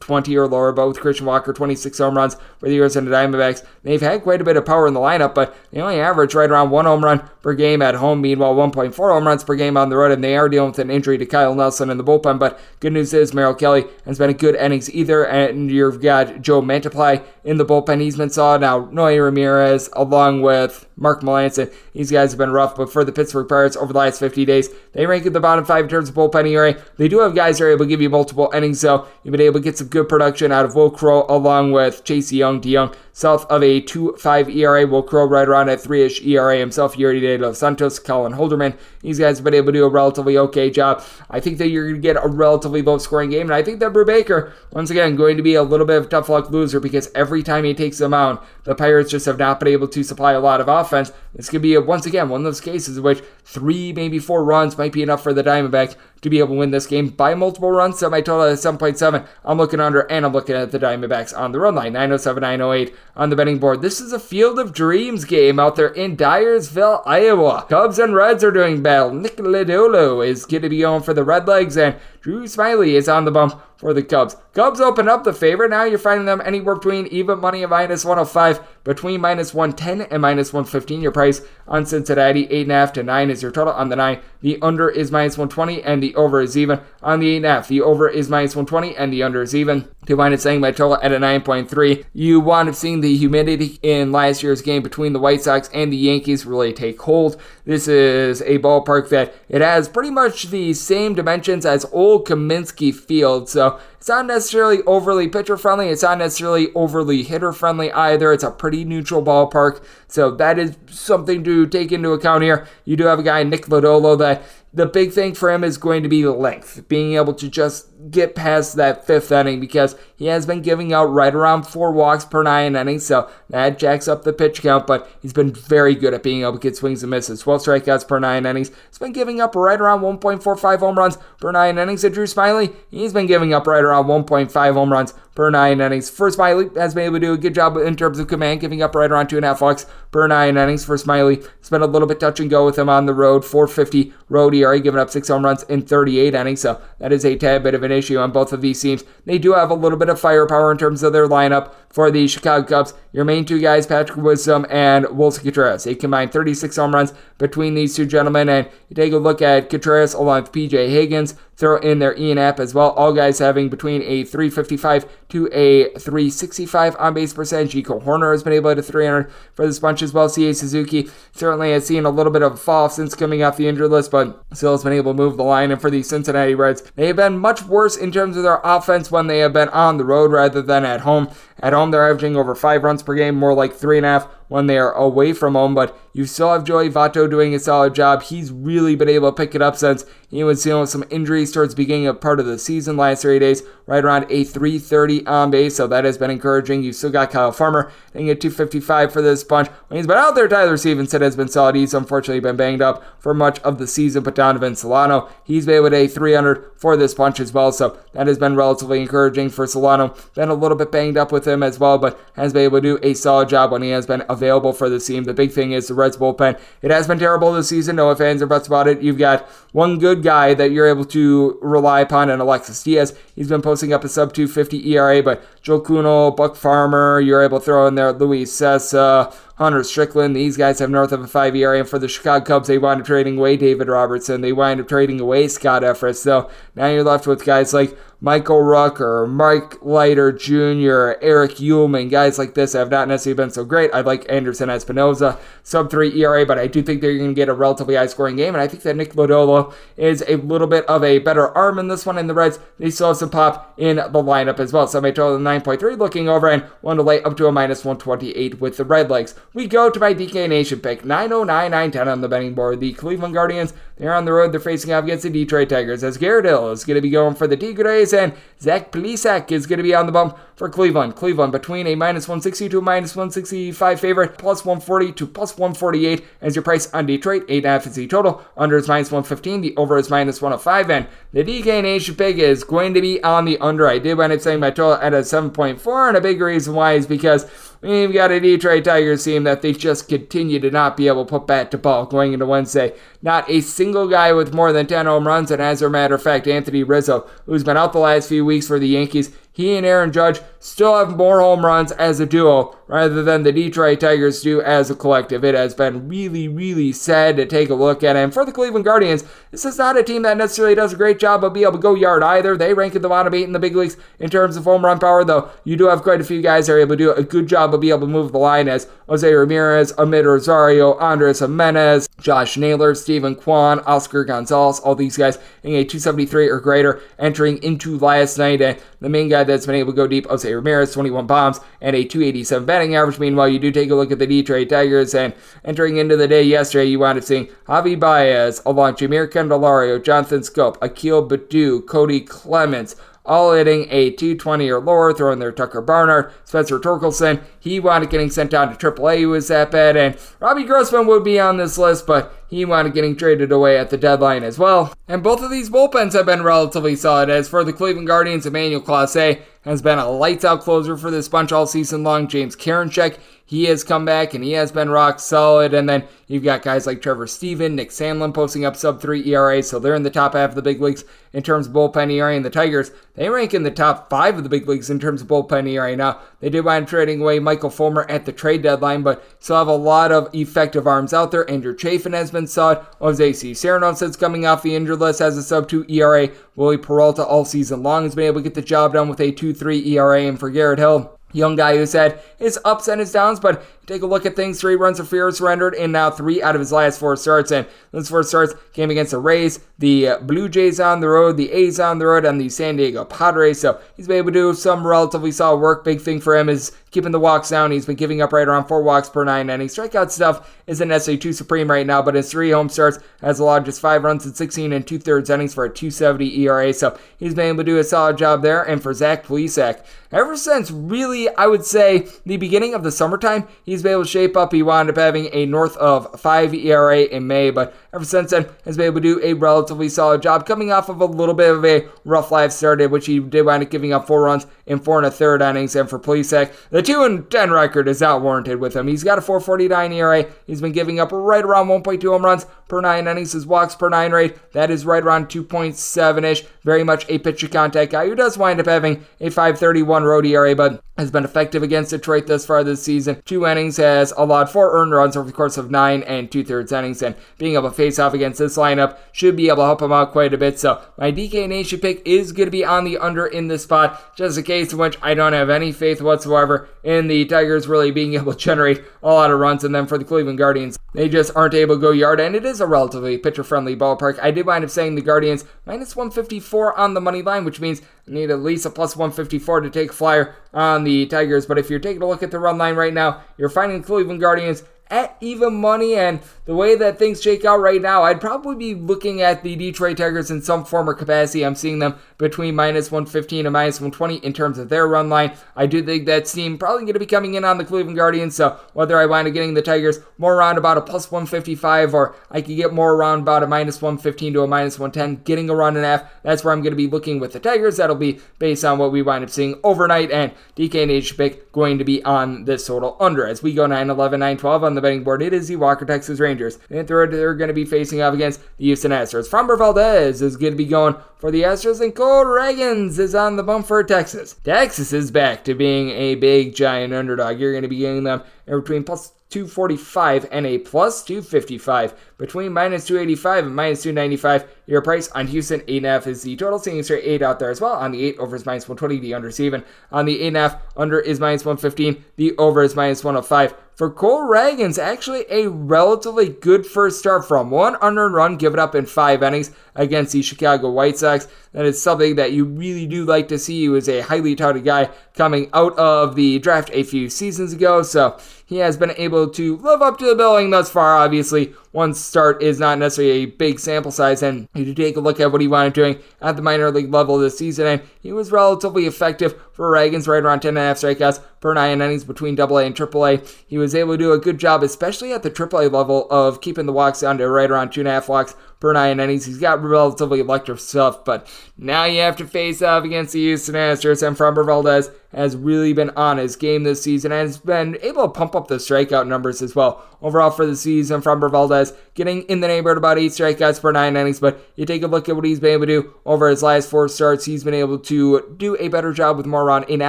220 or lower, but with Christian Walker, 26 home runs for the Arizona Diamondbacks. They've had quite a bit of power in the lineup, but they only average right around one home run per game at home, meanwhile, 1.4 home runs per game on the road, and they are dealing with an injury to Kyle Nelson in the bullpen. But good news is Merrill Kelly has been a good innings either, and you've got Joe Mantiply in the bullpen. He's been solid. Now, Noe Ramirez, along with Mark Melancon, these guys have been rough, but for the Pittsburgh Pirates over the last 50 days, they rank at the bottom five in terms of bullpen ERA. They do have guys that are able to give you multiple innings, so you've been able to get some good production out of Wil Crowe along with Chase Young, De Jong, south of a 2.5 ERA. Wil Crowe right around at 3-ish ERA himself. Yerry De Los Santos, Colin Holderman. These guys have been able to do a relatively okay job. I think that you're going to get a relatively low scoring game, and I think that Brubaker, once again, going to be a little bit of tough luck loser because every time he takes the mound, the Pirates just have not been able to supply a lot of offense. This could be, a, once again, one of those cases in which three, maybe four runs might be enough for the Diamondbacks to be able to win this game by multiple runs. So my total is 7.7. I'm looking under, and I'm looking at the Diamondbacks on the run line, 907, 908 on the betting board. This is a field of dreams game out there in Dyersville, Iowa. Cubs and Reds are doing battle. Nick Lodolo is going to be on for the Redlegs, and Drew Smyly is on the bump for the Cubs. Cubs open up the favorite. Now you're finding them anywhere between even money and minus 105, between minus 110 and minus 115. Your price on Cincinnati, 8.5 to 9 is your total on the 9. The under is minus 120 and the over is even. On the 8.5, the over is minus 120 and the under is even. To wind up saying my total at a 9.3. You wound up seeing the humidity in last year's game between the White Sox and the Yankees really take hold. This is a ballpark that it has pretty much the same dimensions as old Comiskey Field. So it's not necessarily overly pitcher friendly. It's not necessarily overly hitter friendly either. It's a pretty neutral ballpark. So that is something to take into account here. You do have a guy, Nick Lodolo, that the big thing for him is going to be length, being able to just get past that fifth inning because he has been giving out right around four walks per nine innings, so that jacks up the pitch count, but he's been very good at being able to get swings and misses. 12 strikeouts per nine innings. He's been giving up right around 1.45 home runs per nine innings. And Drew Smyly, he's been giving up right around 1.5 home runs per nine innings. For Smyly, has been able to do a good job in terms of command, giving up right around two and a half walks per nine innings. For Smyly, it's been a little bit touch and go with him on the road. 450 road ERA, giving up six home runs in 38 innings, so that is a tad bit of an issue on both of these teams. They do have a little bit of firepower in terms of their lineup for the Chicago Cubs. Your main two guys, Patrick Wisdom and Willson Contreras. They combined 36 home runs between these two gentlemen, and you take a look at Contreras along with PJ Higgins, throw in their Ian Happ as well. All guys having between a 355 to a 365 on base percentage. Nico Hoerner has been able to 300 for this bunch as well. Seiya Suzuki certainly has seen a little bit of a fall since coming off the injured list, but still has been able to move the line. And for the Cincinnati Reds, they have been much worse in terms of their offense when they have been on the road rather than at home. At home, they're averaging over five runs per game, more like three and a half when they are away from home. But you still have Joey Votto doing a solid job. He's really been able to pick it up since he was dealing with some injuries towards beginning of part of the season last three days, right around a 330 on base. So that has been encouraging. You still got Kyle Farmer hitting at 255 for this bunch. When he's been out there, Tyler Stephenson has been solid. He's unfortunately been banged up for much of the season. But Donovan Solano, he's been with a 300 for this bunch as well. So that has been relatively encouraging for Solano. Been a little bit banged up with him as well, but has been able to do a solid job when he has been available for the team. The big thing is the Reds bullpen. It has been terrible this season. No fans are buts about it. You've got one good guy that you're able to rely upon, and Alexis Diaz. He's been posting up a sub 250 ERA, but Joe Kuhnel, Buck Farmer, you're able to throw in there Luis Cessa. Hunter Strickland. These guys have north of a five ERA. And for the Chicago Cubs, they wind up trading away David Robertson. They wind up trading away Scott Effross. So now you're left with guys like Michael Rucker, Mike Leiter Jr., Erich Uelmen, guys like this have not necessarily been so great. I like Anderson Espinoza, sub 3 ERA, but I do think they're going to get a relatively high scoring game. And I think that Nick Lodolo is a little bit of a better arm in this one. And the Reds, they still have some pop in the lineup as well. So my total 9.3 looking over and one to lay up to a minus 128 with the Redlegs. We go to my DK Nation pick 909 910 on the betting board. The Cleveland Guardians, they're on the road. They're facing off against the Detroit Tigers as Garrett Hill is going to be going for the Tigres and Zach Plesac is going to be on the bump for Cleveland. Cleveland between a minus 160 to a minus 165 favorite, plus 140 to plus 148 as your price on Detroit. 8.5 is the total. Under is minus 115. The over is minus 105. And the DK Nation pick is going to be on the under. I did wind up saying my total at a 7.4, and a big reason why is because We've got a Detroit Tigers team that they just continue to not be able to put bat to ball going into Wednesday. Not a single guy with more than 10 home runs, and as a matter of fact, Anthony Rizzo, who's been out the last few weeks for the Yankees, he and Aaron Judge still have more home runs as a duo rather than the Detroit Tigers do as a collective. It has been really, really sad to take a look at. And for the Cleveland Guardians, this is not a team that necessarily does a great job of being able to go yard either. They rank at the bottom eight in the big leagues in terms of home run power, though you do have quite a few guys that are able to do a good job of being able to move the line as Jose Ramirez, Amed Rosario, Andres Gimenez, Josh Naylor, Steven Kwan, Oscar Gonzalez, all these guys in a 273 or greater entering into last night. And the main guy that's been able to go deep, Jose Ramirez, 21 bombs and a 287 batting average. Meanwhile, you do take a look at the Detroit Tigers, and entering into the day yesterday, you wound up seeing Javi Baez along Jeimer Candelario, Jonathan Schoop, Akil Baddoo, Cody Clemens, all hitting a 220 or lower, throwing their Tucker Barnhart, Spencer Torkelson. He wound up getting sent down to AAA, who was that bad, and Robbie Grossman would be on this list, but he wound up getting traded away at the deadline as well. And both of these bullpens have been relatively solid. As for the Cleveland Guardians, Emmanuel Clase has been a lights out closer for this bunch all season long. James Karinchak, he has come back and he has been rock solid. And then you've got guys like Trevor Stephan, Nick Sandlin posting up sub 3 ERA, so they're in the top half of the big leagues in terms of bullpen ERA. And the Tigers, they rank in the top five of the big leagues in terms of bullpen ERA. Now, they did wind up trading away Michael Fulmer at the trade deadline, but still have a lot of effective arms out there. Andrew Chafin has been solid. Jose Cisnero since coming off the injured list has a sub 2 ERA. Wily Peralta all season long has been able to get the job done with a 2 3 ERA. And for Garrett Hill, young guy who's had his ups and his downs, but take a look at things. Three runs of fear surrendered and now three out of his last four starts. And those four starts came against the Rays, the Blue Jays on the road, the A's on the road, and the San Diego Padres. So he's been able to do some relatively solid work. Big thing for him is keeping the walks down. He's been giving up right around four walks per nine innings. Strikeout stuff isn't necessarily too supreme right now, but his three home starts has allowed just five runs in 16 and two thirds innings for a 270 ERA. So he's been able to do a solid job there. And for Zach Plesac, ever since really, I would say the beginning of the summertime, he's been able to shape up. He wound up having a north of five ERA in May, but ever since then has been able to do a relatively solid job coming off of a little bit of a rough life start, which he did wind up giving up four runs in four and a third innings. And for Plesac, the two and ten record is not warranted with him. He's got a 4.49 ERA. He's been giving up right around 1.2 home runs per nine innings. His walks per nine rate that is right around 2.7 ish. Very much a pitcher contact guy who does wind up having a 5.31 road ERA, but has been effective against Detroit thus far this season. Two innings has allowed four earned runs over the course of nine and two thirds innings, and being able to face off against this lineup should be able to help him out quite a bit. So my DK Nation pick is going to be on the under in this spot, just in case in which I don't have any faith whatsoever in the Tigers really being able to generate a lot of runs, and then for the Cleveland Guardians, they just aren't able to go yard, and it is a relatively pitcher friendly ballpark. I did wind up saying the Guardians minus 154 on the money line, which means I need at least a plus 154 to take flyer on the Tigers. But if you're taking a look at the run line right now, you're finding Cleveland Guardians at even money. And the way that things shake out right now, I'd probably be looking at the Detroit Tigers in some form or capacity. I'm seeing them between minus 115 and minus 120 in terms of their run line. I do think that team probably going to be coming in on the Cleveland Guardians. So whether I wind up getting the Tigers more around about a plus 155 or I could get more around about a minus 115 to a minus 110, getting a run and a half, that's where I'm going to be looking with the Tigers. That'll be based on what we wind up seeing overnight. And DK and H pick going to be on this total under as we go 9 11, 9 12 on the betting board. It is the Walker Texas Rangers. And third, they're going to be facing off against the Houston Astros. Framber Valdez is going to be going for the Astros, and Cole Ragans is on the bump for Texas. Texas is back to being a big, giant underdog. You're going to be getting them in between plus 245 and a plus 255 between minus 285 and minus 295 your price on houston 8.5 is the total seeing straight 8 out there as well on the 8 over is minus 120 the under is even on the 8.5 under is minus 115 the over is minus 105 for Cole Ragans, actually a relatively good first start from one unearned run given up in five innings against the Chicago White Sox. That is something that you really do like to see. He was a highly touted guy coming out of the draft a few seasons ago, so he has been able to live up to the billing thus far. Obviously, one start is not necessarily a big sample size, and you take a look at what he wound up doing at the minor league level this season, and he was relatively effective for Ragans, right around 10 and a half strikeouts per nine innings between AA and AAA. He was able to do a good job, especially at the AAA level, of keeping the walks down to right around two and a half walks per nine innings. He's got relatively electric stuff, but now you have to face off against the Houston Astros, and Framber Valdez has really been on his game this season and has been able to pump up the strikeout numbers as well. Overall for the season, Framber Valdez getting in the neighborhood about eight strikeouts per nine innings, but you take a look at what he's been able to do over his last four starts. He's been able to do a better job with more around eight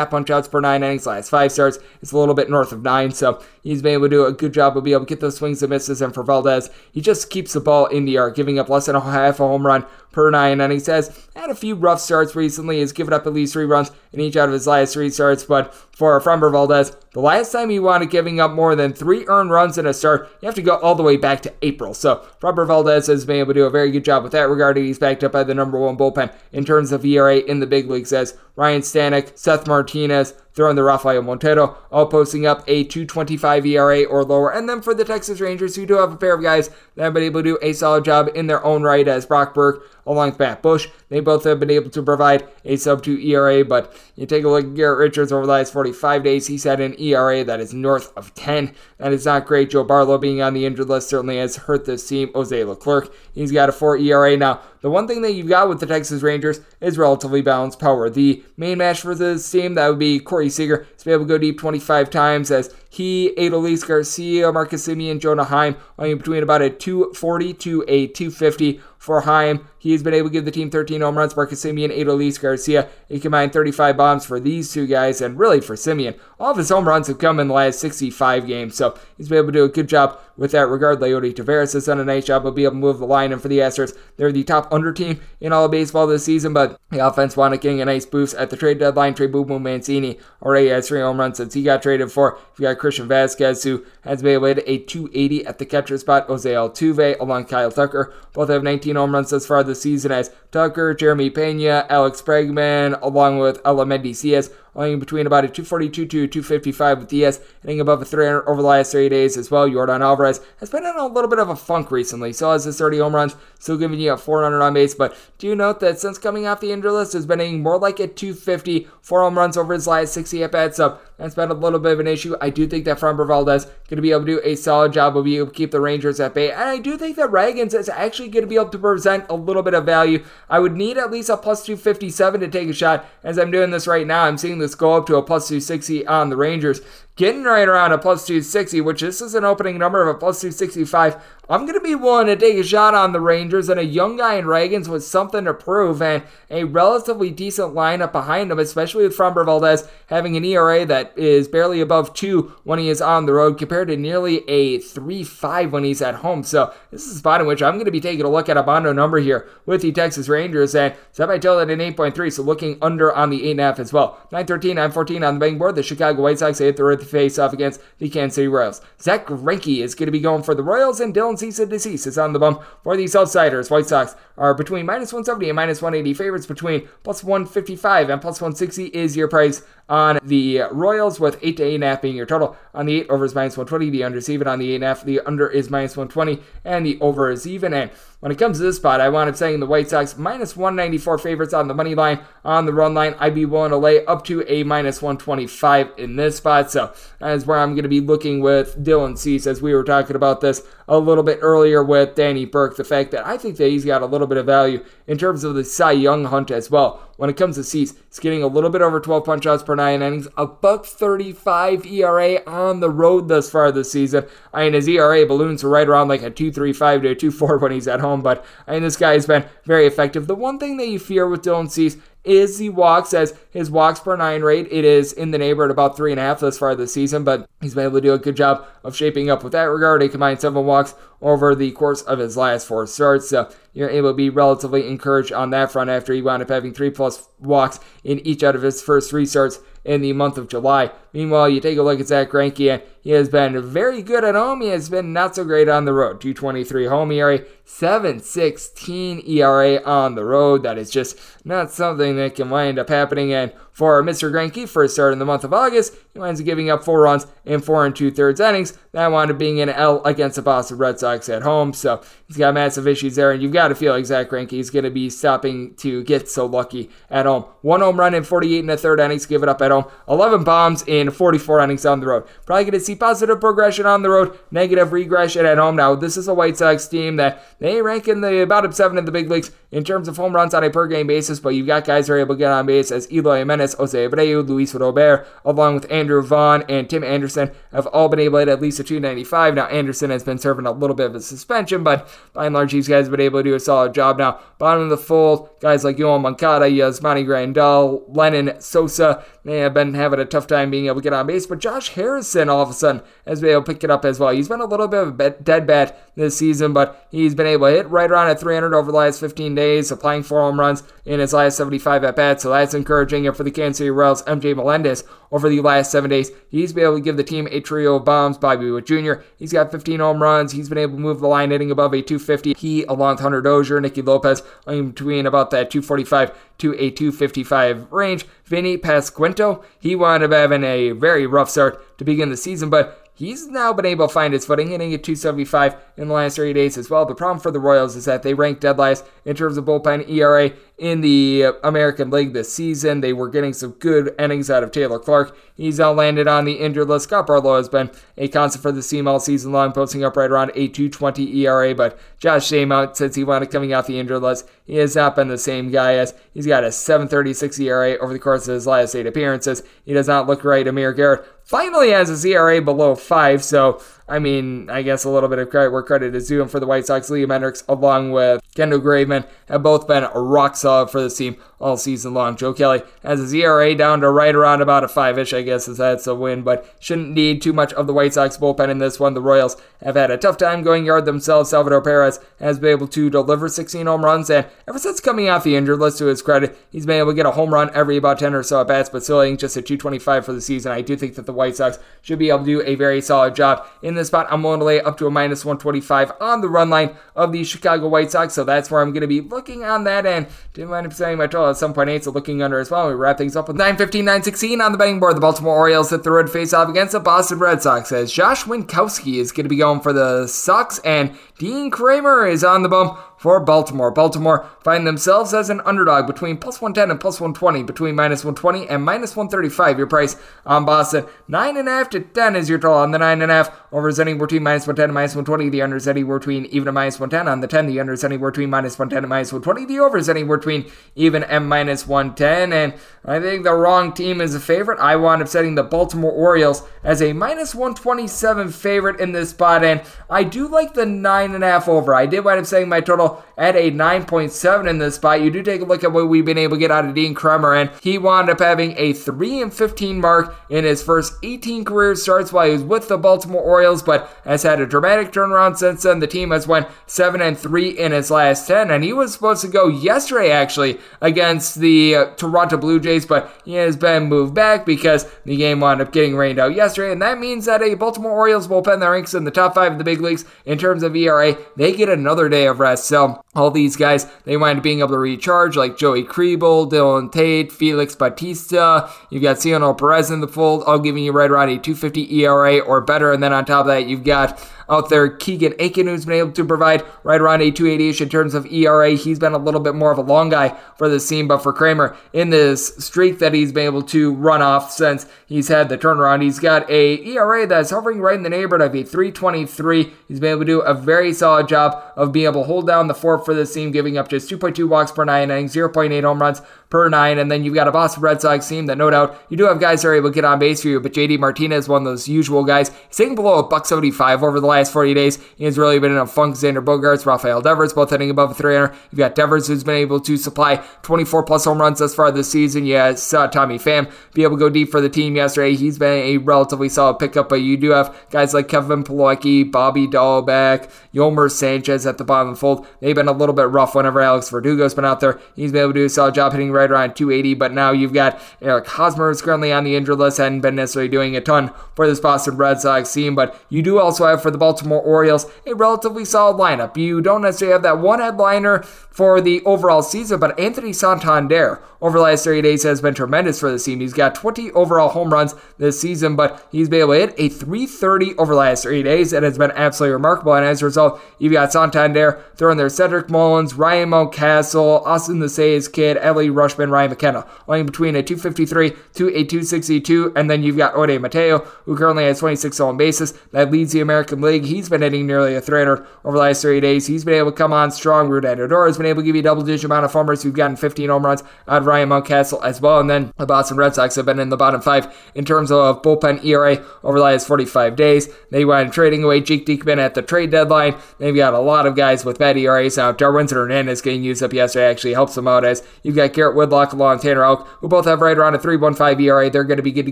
punch outs per nine innings. Last five starts, it's a little bit north of nine, so he's been able to do a good job of being able to get those swings and misses. And for Valdez, he just keeps the ball in the air, giving up less than a half a home run per nine innings. says, had a few rough starts recently. Has given up at least three runs in each out of his last three starts. But for Framber Valdez, the last time he wanted giving up more than three earned runs in a start, you have to go all the way back to April. So Framber Valdez has been able to do a very good job with that regard. He's backed up by the number one bullpen in terms of ERA in the big leagues as Ryne Stanek, Seth Martinez, throwing the Rafael Montero, all posting up a 225 ERA or lower. And then for the Texas Rangers, who do have a pair of guys that have been able to do a solid job in their own right as Brock Burke along with Matt Bush. They both have been able to provide a sub 2 ERA, but you take a look at Garrett Richards over the last 45 days, he's had an ERA that is north of 10. That is not great. Joe Barlow being on the injured list certainly has hurt this team. Jose Leclerc, he's got a 4 ERA. Now, the one thing that you've got with the Texas Rangers is relatively balanced power. The main match for this team, that would be Corey Seager. He's been able to go deep 25 times as he, Adolis Garcia, Marcus Semien, Jonah Heim, only between about a 240 to a 250 for Heim. He's been able to give the team 13 home runs. Marcus Semien, Adolis Garcia, a combined 35 bombs for these two guys, and really for Semien. all of his home runs have come in the last 65 games, so he's been able to do a good job with that regard. Leody Taveras has done a nice job of being able to move the line, and for the Astros, they're the top under team in all of baseball this season, but the offense wanted getting a nice boost at the trade deadline. Trey Boo Mancini already has three home runs since he got traded for. You got Christian Vazquez, who has been able to hit a 280 at the catcher spot. Jose Altuve along Kyle Tucker. Both have 19 home runs thus far this season as Tucker, Jeremy Pena, Alex Bregman, along with Aledmys Diaz only between about a 242 to 255 with Diaz hitting above a 300 over the last three days as well. Yordan Alvarez has been in a little bit of a funk recently. Still has his 30 home runs, still giving you a 400 on base. But do note that since coming off the injury list, has been hitting more like a 250, four home runs over his last 60 at bats. So that's been a little bit of an issue. I do think that Framber Valdez going to be able to do a solid job of being able to keep the Rangers at bay. And I do think that Ragans is actually going to be able to present a little bit of value. I would need at least a plus 257 to take a shot. As I'm doing this right now, I'm seeing this go up to a plus 260 on the Rangers. Getting right around a plus 260, which this is an opening number of a plus 265. I'm going to be willing to take a shot on the Rangers and a young guy in Ragans with something to prove and a relatively decent lineup behind him, especially with Framber Valdez having an ERA that is barely above 2 when he is on the road compared to nearly a 3-5 when he's at home. So this is a spot in which I'm going to be taking a look at a Bondo number here with the Texas Rangers and total at an 8.3, so looking under on the 8.5 as well. 913, 914 on the betting board. The Chicago White Sox hit the face off against the Kansas City Royals. Zack Greinke is going to be going for the Royals and Dylan Cease deceased is on the bump for the Southsiders. White Sox are between minus 170 and minus 180 favorites between plus 155 and plus 160 is your price on the Royals with 8 to 8.5 being your total. On the 8 over is minus 120, the under is even. On the 8.5, the under is minus 120 and the over is even. And when it comes to this spot, I up saying the White Sox minus 194 favorites on the money line. On the run line, I'd be willing to lay up to a minus 125 in this spot. So that is where I'm going to be looking with Dylan Cease as we were talking about this a little bit earlier with Danny Burke. The fact that I think that he's got a little bit of value in terms of the Cy Young hunt as well. When it comes to Cease, he's getting a little bit over 12 punch outs per nine innings, a buck 35 ERA on the road thus far this season. I mean, his ERA balloons right around like a 2.35 to a 2.4 when he's at home, but I mean, this guy has been very effective. The one thing that you fear with Dylan Cease is he walks as his walks per nine rate. It is in the neighborhood about three and a half thus far this season, but he's been able to do a good job of shaping up with that regard. He combined seven walks over the course of his last four starts. So you're able to be relatively encouraged on that front after he wound up having three plus walks in each out of his first three starts in the month of July. Meanwhile, you take a look at Zack Greinke, and he has been very good at home. He has been not so great on the road. 223 home ERA, 716 ERA on the road. That is just not something that can wind up happening. And for Mr. Greinke, first start in the month of August, he winds up giving up four runs in four and two thirds innings. That wound up being an L against the Boston Red Sox at home. So he's got massive issues there, and you've got to feel like Zack Greinke is going to be stopping to get so lucky at home. One home run in 48 and a third innings, give it up at home. 11 bombs in 44 innings on the road. Probably going to see positive progression on the road, negative regression at home. Now, this is a White Sox team that they rank in the bottom seven in the big leagues in terms of home runs on a per game basis, but you've got guys who are able to get on base as Eloy Jimenez, Jose Abreu, Luis Robert, along with Andrew Vaughn and Tim Anderson, have all been able to hit at least a 295. Now, Anderson has been serving a little bit of a suspension, but by and large, these guys have been able to do a solid job. Now, bottom of the fold, guys like Yoan Moncada, Yasmani Grandal, Lenyn Sosa, they have been having a tough time being able to get on base, but Josh Harrison all of a sudden has been able to pick it up as well. He's been a little bit of a dead bat this season, but he's been able to hit right around at 300 over the last 15 days, applying four home runs in his last 75 at bats, so that's encouraging. And for the Kansas City Royals, MJ Melendez over the last seven days, he's been able to give the team a trio of bombs. Bobby Witt Jr., he's got 15 home runs. He's been able to move the line hitting above a 250. He, along with Hunter Dozier, Nicky Lopez, in between about that 245 to a 255 range. Vinnie Pasquantino, he wound up having a very rough start to begin the season, but He's now been able to find his footing, hitting at 275 in the last three days as well. The problem for the Royals is that they rank dead last in terms of bullpen ERA in the American League this season. They were getting some good innings out of Taylor Clarke. He's now landed on the injured list. Scott Barlow has been a constant for the team all season long, posting up right around a 220 ERA. But Josh Staumont, since he wound up coming off the injured list, he has not been the same guy as he's got a 736 ERA over the course of his last eight appearances. He does not look right. Amir Garrett finally has a ERA below five. So I mean, I guess a little bit of credit where credit is due. And for the White Sox, Liam Hendriks, along with Kendall Graveman, have both been rock solid for this team all season long. Joe Kelly has his ERA down to right around about a five ish, I guess, is that's a win, but shouldn't need too much of the White Sox bullpen in this one. The Royals have had a tough time going yard themselves. Salvador Perez has been able to deliver 16 home runs, and ever since coming off the injured list, to his credit, he's been able to get a home run every about 10 or so at bats, but still just a 225 for the season. I do think that the White Sox should be able to do a very solid job in this spot. I'm willing to lay up to a minus 125 on the run line of the Chicago White Sox, so that's where I'm going to be looking on that end. Didn't mind up saying my total at some point eight, so looking under as well. We wrap things up with 915, 916 on the betting board. The Baltimore Orioles hit the road face off against the Boston Red Sox as Josh Winckowski is going to be going for the Sox and Dean Kremer is on the bump for Baltimore. Baltimore find themselves as an underdog between plus 110 and plus 120, between minus 120 and minus 135. Your price on Boston, 9.5 to 10 is your total on the 9.5. Over is anywhere between minus 110 and minus 120. The under is anywhere between even and minus 110. On the 10, the under is anywhere between minus 110 and minus 120. The over is anywhere between even and minus 110. And I think the wrong team is a favorite. I wound up setting the Baltimore Orioles as a minus 127 favorite in this spot. And I do like the 9.5 over. I did wind up setting my total at a 9.7 in this spot. You do take a look at what we've been able to get out of Dean Kremer, and he wound up having a 3 and 15 mark in his first 18 career starts while he was with the Baltimore Orioles, but has had a dramatic turnaround since then. The team has went 7 and 3 in his last 10, and he was supposed to go yesterday actually against the uh, Toronto Blue Jays, but he has been moved back because the game wound up getting rained out yesterday, and that means that a Baltimore Orioles bullpen that ranks in the top five of the big leagues in terms of ERA, they get another day of rest. So all these guys, they wind up being able to recharge, like Joey Krehbiel, Dylan Tate, Felix Bautista. You've got Cionel Perez in the fold, all giving you right around a 250 ERA or better. And then on top of that, you've got out there. Keegan Akin, who's been able to provide right around a 280-ish in terms of ERA. He's been a little bit more of a long guy for the team, but for Kremer, in this streak that he's been able to run off since he's had the turnaround, he's got a ERA that's hovering right in the neighborhood of a 323. He's been able to do a very solid job of being able to hold down the fort for this team, giving up just 2.2 walks per nine innings, 0.8 home runs per nine. And then you've got a Boston Red Sox team that no doubt you do have guys that are able to get on base for you, but JD Martinez, one of those usual guys, he's hitting below a buck 75 over the last 40 days. He has really been in a funk. Xander Bogaerts, Rafael Devers, both hitting above 300. You've got Devers, who's been able to supply 24 plus home runs thus far this season. Yeah, saw uh, Tommy Pham be able to go deep for the team yesterday. He's been a relatively solid pickup, but you do have guys like Kevin Plawecki, Bobby Dalbec, Yolmer Sanchez at the bottom of the fold. They've been a little bit rough whenever Alex Verdugo's been out there. He's been able to do a solid job hitting right around 280, but now you've got Eric Hosmer, who's currently on the injured list, hadn't been necessarily doing a ton for this Boston Red Sox team, but you do also have for the Baltimore Orioles a relatively solid lineup. You don't necessarily have that one headliner for the overall season, but Anthony Santander over the last 30 days has been tremendous for the team. He's got 20 overall home runs this season, but he's been able to hit a 330 over the last 30 days. That has been absolutely remarkable. And as a result, you've got Santander throwing there Cedric Mullins, Ryan Mountcastle, Austin the Say's kid, Adley Rutschman, Ryan McKenna, only between a 253 to a 262. And then you've got Ode Mateo, who currently has 26 on bases. That leads the American League. He's been hitting nearly a 300 over the last 30 days. He's been able to come on strong. Rudy Odor has been able to give you double digit amount of homers. We've gotten 15 home runs out of Ryan Mountcastle as well. And then the Boston Red Sox have been in the bottom five in terms of bullpen ERA over the last 45 days. They went trading away Jake Diekman at the trade deadline. They've got a lot of guys with bad ERAs now. Darwinzon Hernandez getting used up yesterday actually helps them out as you've got Garrett Whitlock along Tanner Houck, who both have right around a 3.15 ERA. They're going to be good to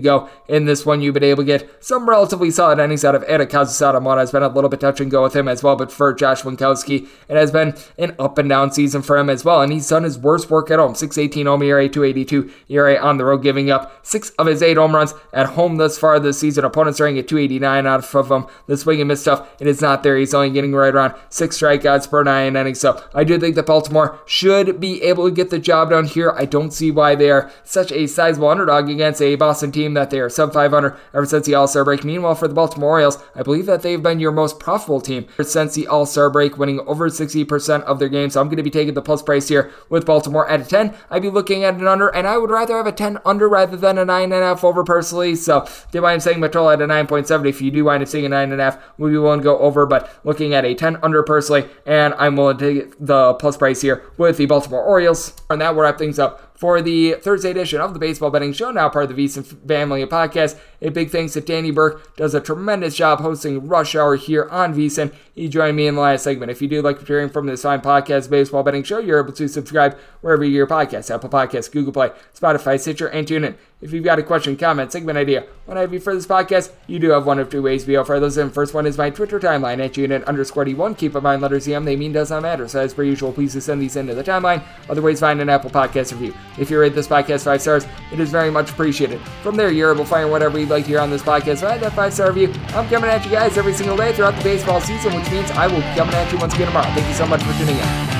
go in this one. You've been able to get some relatively solid innings out of Eda Kazusada. Mona has been a little bit touch and go with him as well, but for Josh Winckowski, it has been an up and down season for him as well. And he's done his worst work at home 618 home ERA, 282 ERA on the road, giving up six of his eight home runs at home thus far this season. Opponents are hitting at 289 out of him. The swing and miss stuff, and it is not there. He's only getting right around six strikeouts per nine innings. So I do think that Baltimore should be able to get the job done here. I don't see why they are such a sizable underdog against a Boston team that they are sub 500 ever since the All Star break. Meanwhile, for the Baltimore Orioles, I believe that they've been your most profitable team since the All Star break, winning over 60% of their games. So I'm going to be taking the plus price here with Baltimore at a 10. I'd be looking at an under, and I would rather have a 10 under rather than a 9.5 over personally. So, wind up saying my at a 9.7. If you do wind up seeing a 9.5, we'll be willing to go over, but looking at a 10 under personally, and I'm willing to take the plus price here with the Baltimore Orioles. And that will wrap things up for the Thursday edition of the Baseball Betting Show, now part of the VSiN family of podcasts. A big thanks to Danny Burke, does a tremendous job hosting Rush Hour here on VSiN. He joined me in the last segment. If you do like hearing from this fine podcast, Baseball Betting Show, you're able to subscribe wherever you your podcasts, Apple Podcasts, Google Play, Spotify, Stitcher, and TuneIn. If you've got a question, comment, segment idea, what I have you for this podcast, you do have one of two ways able to those in. First one is my Twitter timeline at unit underscore D1. Keep in mind, letters EM, they mean does not matter. So as per usual, please just send these into the timeline. Other ways, find an Apple Podcast review. If you rate this podcast five stars, it is very much appreciated. From there, you're able to find whatever you'd like to hear on this podcast. Find that five star review. I'm coming at you guys every single day throughout the baseball season, which means I will be coming at you once again tomorrow. Thank you so much for tuning in.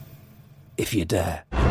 if you dare.